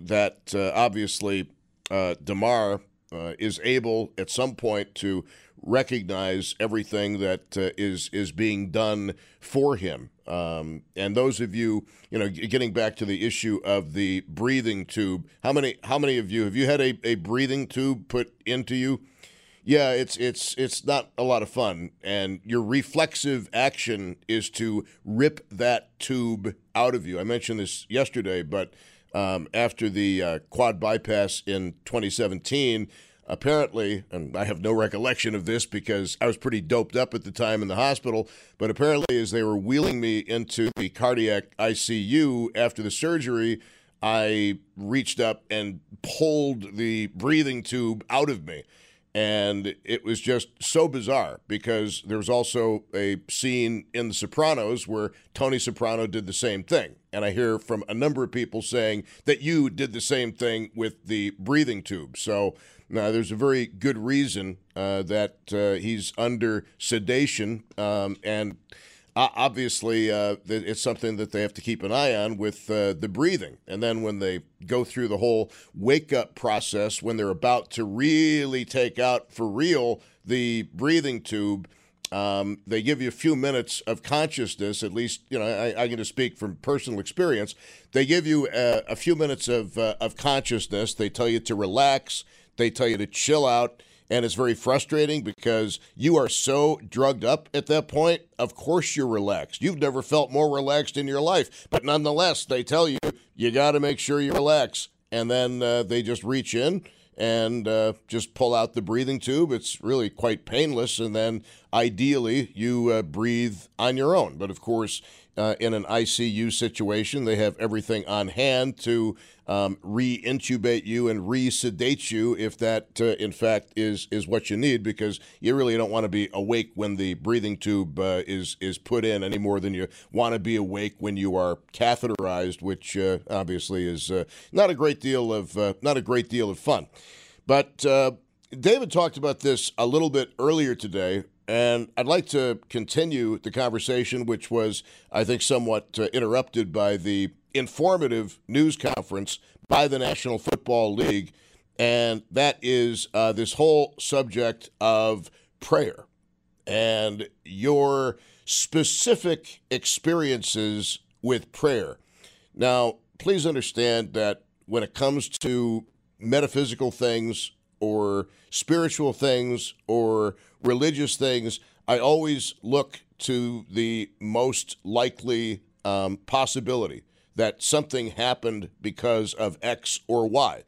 that obviously Damar is able at some point to recognize everything that uh, is is being done for him. Um, and those of you, you know, getting back to the issue of the breathing tube, how many how many of you have you had a, a breathing tube put into you? Yeah, it's it's it's not a lot of fun, and your reflexive action is to rip that tube out of you. I mentioned this yesterday, but um, after the uh, quad bypass in 2017 apparently, and I have no recollection of this because I was pretty doped up at the time in the hospital, but apparently, as they were wheeling me into the cardiac ICU after the surgery, I reached up and pulled the breathing tube out of me. And it was just so bizarre because there was also a scene in The Sopranos where Tony Soprano did the same thing. And I hear from a number of people saying that you did the same thing with the breathing tube. So now, there's a very good reason uh, that uh, he's under sedation, um, and obviously, uh, it's something that they have to keep an eye on with uh, the breathing. And then when they go through the whole wake up process, when they're about to really take out for real the breathing tube, um, they give you a few minutes of consciousness. At least, you know, I, I can just speak from personal experience. They give you a, a few minutes of uh, of consciousness. They tell you to relax. They tell you to chill out. And it's very frustrating because you are so drugged up at that point. Of course, you're relaxed. You've never felt more relaxed in your life. But nonetheless, they tell you, you got to make sure you relax. And then uh, they just reach in and uh, just pull out the breathing tube. It's really quite painless. And then ideally, you uh, breathe on your own. But of course, uh, in an ICU situation, they have everything on hand to um, re-intubate you and re-sedate you if that, uh, in fact, is is what you need, because you really don't want to be awake when the breathing tube uh, is is put in any more than you want to be awake when you are catheterized, which uh, obviously is uh, not a great deal of not a great deal of fun. But David talked about this a little bit earlier today, and I'd like to continue the conversation, which was, I think, somewhat uh, interrupted by the informative news conference by the National Football League, and that is uh, this whole subject of prayer and your specific experiences with prayer. Now, please understand that when it comes to metaphysical things or spiritual things or religious things, I always look to the most likely um, possibility that something happened because of X or Y.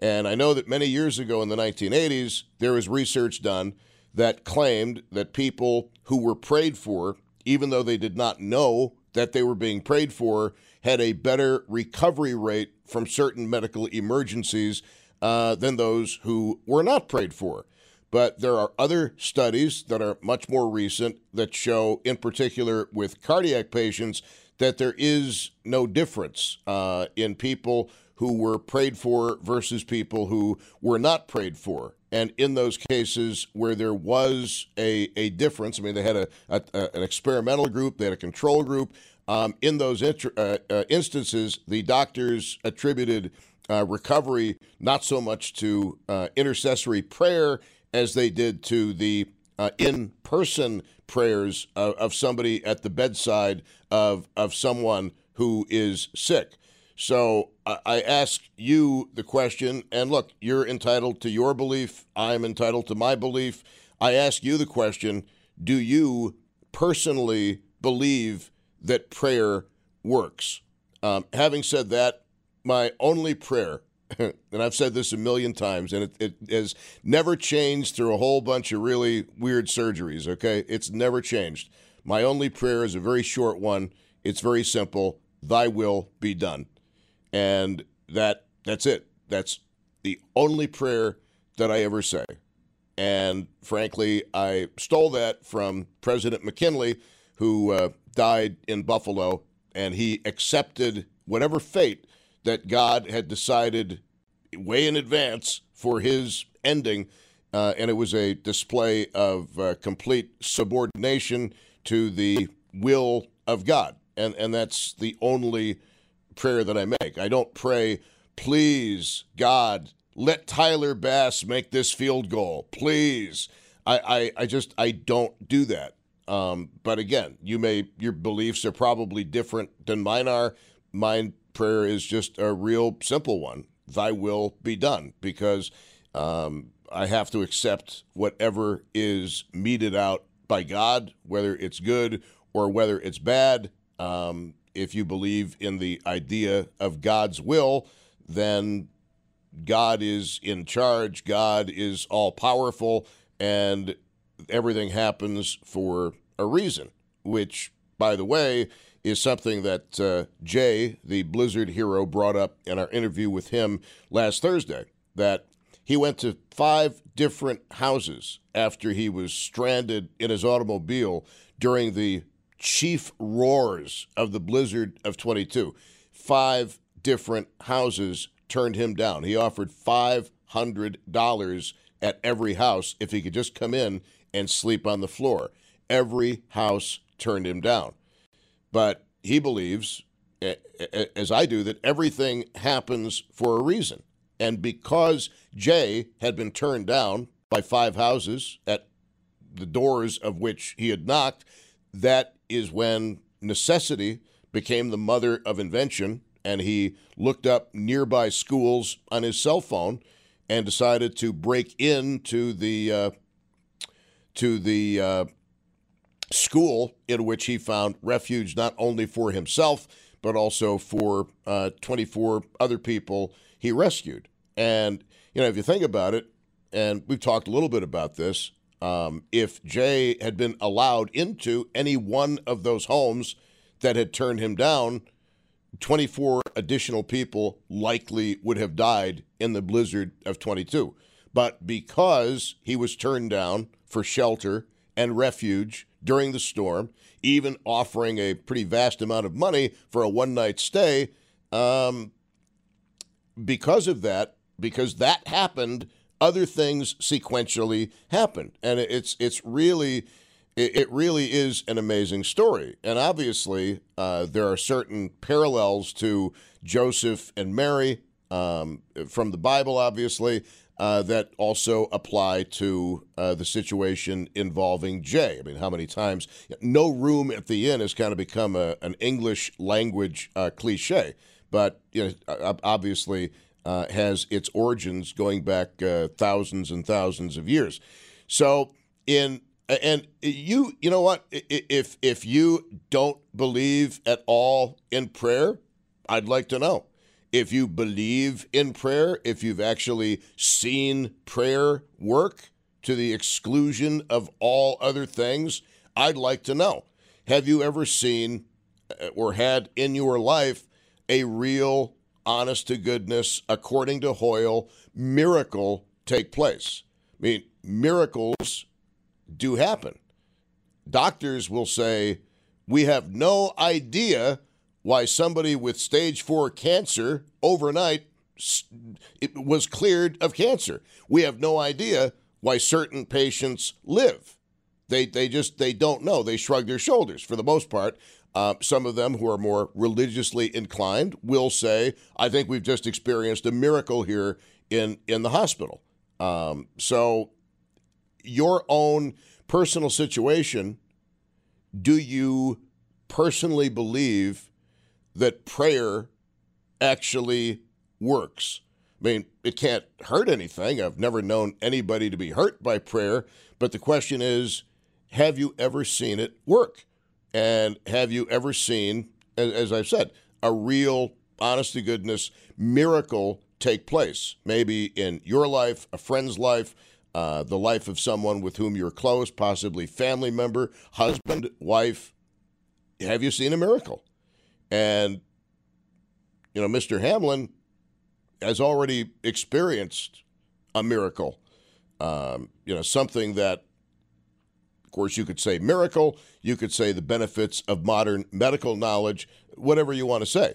And I know that many years ago in the 1980s, there was research done that claimed that people who were prayed for, even though they did not know that they were being prayed for, had a better recovery rate from certain medical emergencies uh, than those who were not prayed for. But there are other studies that are much more recent that show, in particular with cardiac patients, that there is no difference uh, in people who were prayed for versus people who were not prayed for. And in those cases where there was a, a difference, I mean, they had a, a an experimental group, they had a control group. Um, in those uh, uh, instances, the doctors attributed uh, recovery not so much to uh, intercessory prayer as they did to the uh, in person prayers of, of, somebody at the bedside of, of someone who is sick. So I ask you the question, and look, you're entitled to your belief. I'm entitled to my belief. I ask you the question Do you personally believe that prayer works? Um, having said that, my only prayer, and I've said this a million times, and it, it has never changed through a whole bunch of really weird surgeries, okay? It's never changed. My only prayer is a very short one. It's very simple Thy will be done. And that that's it. That's the only prayer that I ever say. And frankly, I stole that from President McKinley, who uh, died in Buffalo, and he accepted whatever fate that God had decided way in advance for his ending. Uh, and it was a display of uh, complete subordination to the will of God. And, and that's the only prayer that I make. I don't pray, please, God, let Tyler Bass make this field goal. Please. I, I, I just, I don't do that. Um, but again, you may, your beliefs are probably different than mine are. Mine prayer is just a real simple one Thy will be done, because um, I have to accept whatever is meted out by God, whether it's good or whether it's bad. Um, if you believe in the idea of God's will, then God is in charge, God is all powerful, and everything happens for a reason, which, by the way, is something that uh, Jay, the Blizzard hero, brought up in our interview with him last Thursday. That he went to five different houses after he was stranded in his automobile during the chief roars of the Blizzard of 22. Five different houses turned him down. He offered $500 at every house if he could just come in and sleep on the floor. Every house turned him down. But he believes, as I do, that everything happens for a reason. And because Jay had been turned down by five houses at the doors of which he had knocked, that is when necessity became the mother of invention. And he looked up nearby schools on his cell phone and decided to break into the uh, to the uh, school in which he found refuge not only for himself, but also for uh, 24 other people he rescued. And, you know, if you think about it, and we've talked a little bit about this, Um, if Jay had been allowed into any one of those homes that had turned him down, 24 additional people likely would have died in the blizzard of 22. But because he was turned down for shelter and refuge during the storm, even offering a pretty vast amount of money for a one night stay, um, because of that, because that happened, other things sequentially happened, and it's it's really it, really is an amazing story. And obviously, uh, there are certain parallels to Joseph and Mary um, from the Bible, obviously, uh, that also apply to uh, the situation involving Jay. I mean, how many times? No room at the inn has kind of become a, an English language uh, cliche, but you know, obviously uh, has its origins going back uh, thousands and thousands of years. So, in and you, you know what? If if you don't believe at all in prayer, I'd like to know. If you believe in prayer, if you've actually seen prayer work to the exclusion of all other things, I'd like to know. Have you ever seen uh, or had in your life a real, honest to goodness, according to Hoyle, miracle take place? I mean, miracles do happen. Doctors will say, We have no idea why somebody with stage four cancer overnight it was cleared of cancer. We have no idea why certain patients live. They, they just they don't know. They shrug their shoulders for the most part. Uh, some of them who are more religiously inclined will say, "I think we've just experienced a miracle here in in the hospital." Um, so your own personal situation, do you personally believe that prayer actually works? I mean, it can't hurt anything. I've never known anybody to be hurt by prayer. But the question is have you ever seen it work? And have you ever seen, as I've said, a real, honest to goodness miracle take place? Maybe in your life, a friend's life, uh, the life of someone with whom you're close, possibly family member, husband, wife. Have you seen a miracle? And, you know, Mr. Hamlin has already experienced a miracle. Um, you know, something that, of course, you could say miracle, you could say the benefits of modern medical knowledge, whatever you want to say.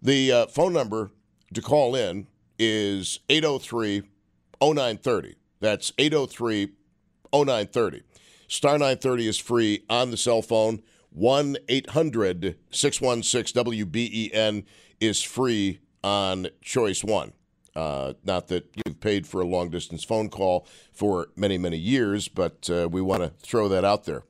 The uh, phone number to call in is 803 0930. That's 803 0930. Star 930 is free on the cell phone. 1 800 616 WBEN is free on Choice One. Uh, not that you've paid for a long distance phone call for many, many years, but uh, we want to throw that out there.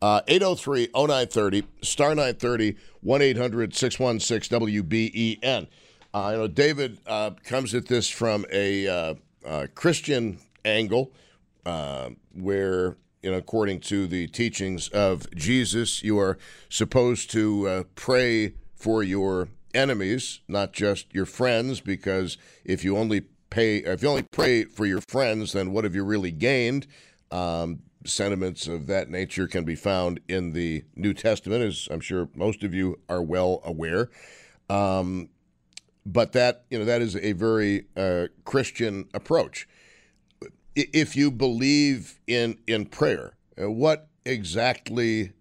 Uh, 803 0930, star 930, 1 800 616 WBEN. Uh, you know, David uh, comes at this from a uh, uh, Christian angle, uh, where you know, according to the teachings of Jesus, you are supposed to uh, pray for your enemies, not just your friends, because if you only pay, if you only pray for your friends, then what have you really gained? Um, sentiments of that nature can be found in the New Testament, as I'm sure most of you are well aware. Um, but that you know that is a very uh, Christian approach if you believe in in prayer, uh, what exactly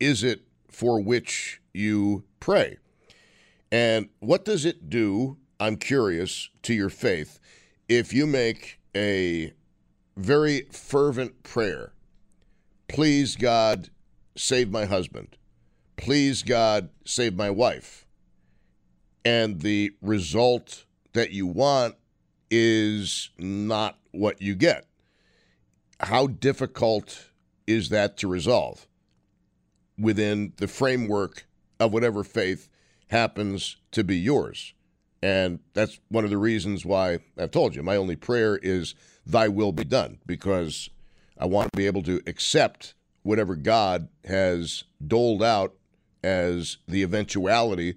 is it for which you pray? And what does it do? I'm curious to your faith if you make a very fervent prayer. Please, God, save my husband. Please, God, save my wife. And the result that you want is not what you get. How difficult is that to resolve within the framework of whatever faith happens to be yours? And that's one of the reasons why I've told you my only prayer is, Thy will be done, because I want to be able to accept whatever God has doled out as the eventuality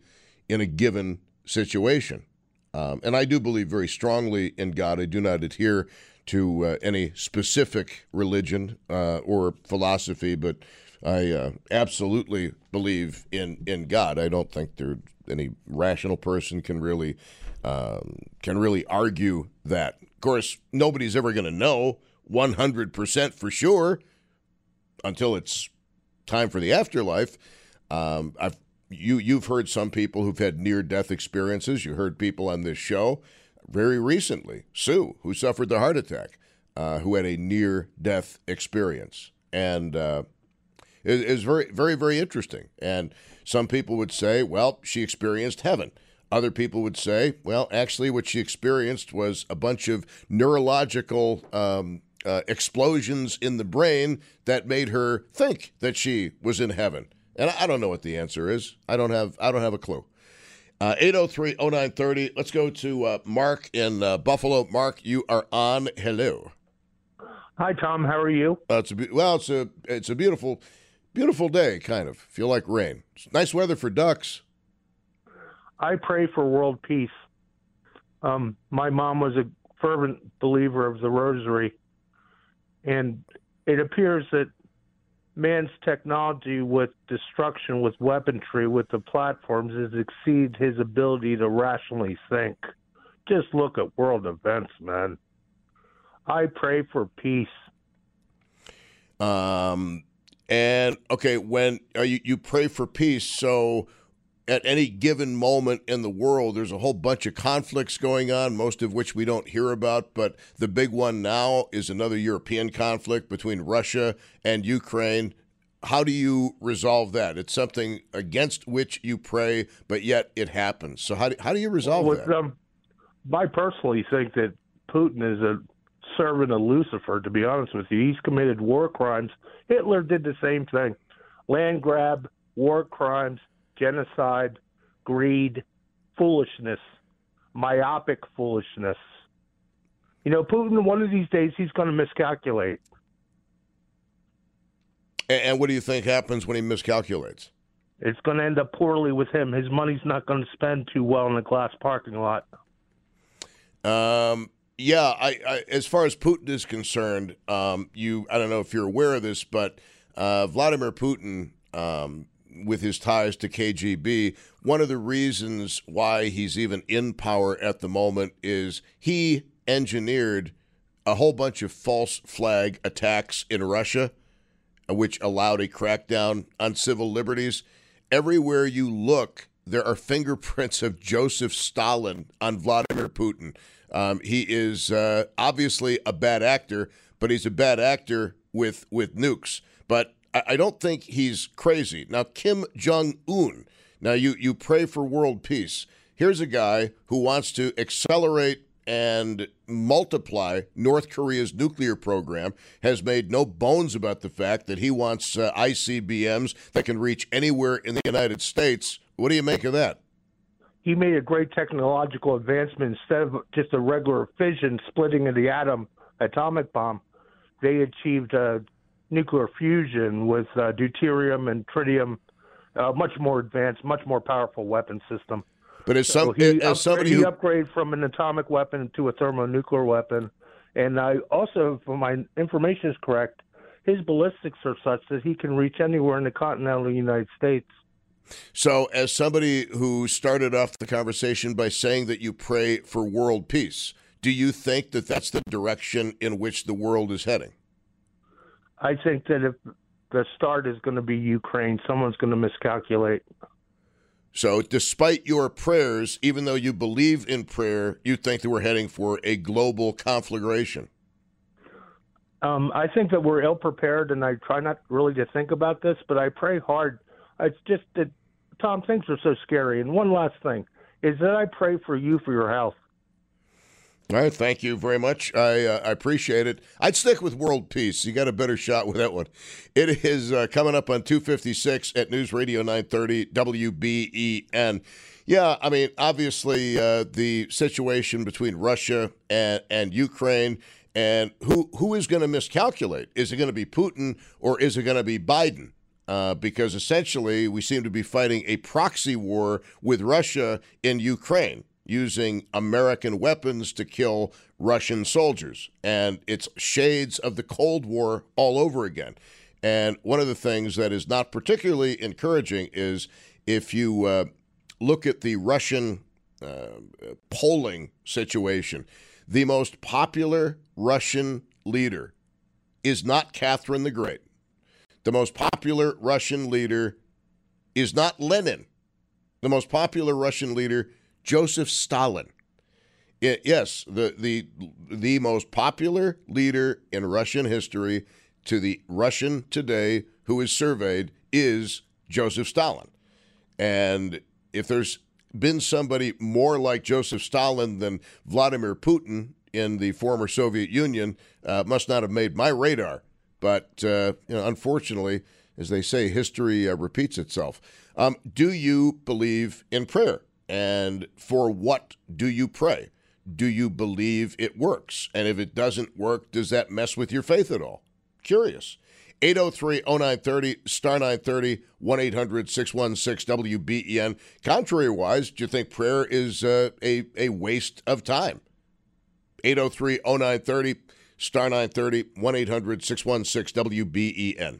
in a given situation. Um, and I do believe very strongly in God. I do not adhere to uh, any specific religion uh, or philosophy, but I uh, absolutely believe in in God. I don't think there any rational person can really um, can really argue that. Of course, nobody's ever going to know 100% for sure until it's time for the afterlife. Um, I've you you've heard some people who've had near death experiences. You heard people on this show very recently, Sue, who suffered the heart attack, uh, who had a near death experience, and uh, it is very very very interesting. And some people would say, well, she experienced heaven. Other people would say, well, actually, what she experienced was a bunch of neurological um, uh, explosions in the brain that made her think that she was in heaven. And I don't know what the answer is. I don't have I don't have a clue. Uh, 803-0930. Let's go to uh, Mark in uh, Buffalo. Mark, you are on. Hello. Hi, Tom. How are you? Uh, it's a be- well, it's a it's a beautiful, beautiful day. Kind of feel like rain. It's nice weather for ducks. I pray for world peace. Um, my mom was a fervent believer of the Rosary, and it appears that man's technology with destruction, with weaponry, with the platforms, has exceeded his ability to rationally think. Just look at world events, man. I pray for peace. Um, and okay, when you you pray for peace, so at any given moment in the world, there's a whole bunch of conflicts going on, most of which we don't hear about. But the big one now is another European conflict between Russia and Ukraine. How do you resolve that? It's something against which you pray, but yet it happens. So how do, how do you resolve With, that? um, I personally think that Putin is a servant of Lucifer, to be honest with you. He's committed war crimes. Hitler did the same thing land grab, war crimes, genocide, greed, foolishness, myopic foolishness. You know, Putin, one of these days, he's going to miscalculate. And, and what do you think happens when he miscalculates? It's going to end up poorly with him. His money's not going to spend too well in a glass parking lot. Um, yeah, I, I as far as Putin is concerned, um, you I don't know if you're aware of this, but uh, Vladimir Putin, um, with his ties to KGB, one of the reasons why he's even in power at the moment is he engineered a whole bunch of false flag attacks in Russia, which allowed a crackdown on civil liberties. Everywhere you look, there are fingerprints of Joseph Stalin on Vladimir Putin. Um, he is uh, obviously a bad actor, but he's a bad actor with with nukes. But I, don't think he's crazy. Now, Kim Jong Un. Now, you you pray for world peace. Here's a guy who wants to accelerate and multiply North Korea's nuclear program, has made no bones about the fact that he wants uh, ICBMs that can reach anywhere in the United States. What do you make of that? He made a great technological advancement. Instead of just a regular fission splitting of the atom atomic bomb, they achieved uh, nuclear fusion with uh, deuterium and tritium, uh, much more advanced, much more powerful weapon system. But as some So he, as somebody he who upgraded from an atomic weapon to a thermonuclear weapon, and I also, if my information is correct, his ballistics are such that he can reach anywhere in the continental United States. So, as somebody who started off the conversation by saying that you pray for world peace, do you think that that's the direction in which the world is heading? I think that if the start is going to be Ukraine, someone's going to miscalculate. So, despite your prayers, even though you believe in prayer, you think that we're heading for a global conflagration. Um, I think that we're ill prepared, and I try not really to think about this, but I pray hard. It's just that, Tom, things are so scary. And one last thing is that I pray for you for your health. All right, thank you very much. I, uh, I appreciate it. I'd stick with world peace. You got a better shot with that one. It is uh, coming up on 256 at News Radio 930 WBEN. Yeah, I mean, obviously uh, the situation between Russia and, and Ukraine and who who is going to miscalculate? Is it going to be Putin or is it going to be Biden? Uh, because essentially we seem to be fighting a proxy war with Russia in Ukraine. Using American weapons to kill Russian soldiers. And it's shades of the Cold War all over again. And one of the things that is not particularly encouraging is if you uh, look at the Russian uh, polling situation, the most popular Russian leader is not Catherine the Great. The most popular Russian leader is not Lenin. The most popular Russian leader, Joseph Stalin. It, yes, the, the, the most popular leader in Russian history to the Russian today who is surveyed is Joseph Stalin. And if there's been somebody more like Joseph Stalin than Vladimir Putin in the former Soviet Union, uh, must not have made my radar. But uh, you know, unfortunately, as they say, history uh, repeats itself. Um, do you believe in prayer? And for what do you pray? Do you believe it works? And if it doesn't work, does that mess with your faith at all? Curious. 803 0930, star 930, 1 800 616 WBEN. Contrary-wise, do you think prayer is uh, a, a waste of time? 803 0930, star 930, 1 800 616 WBEN.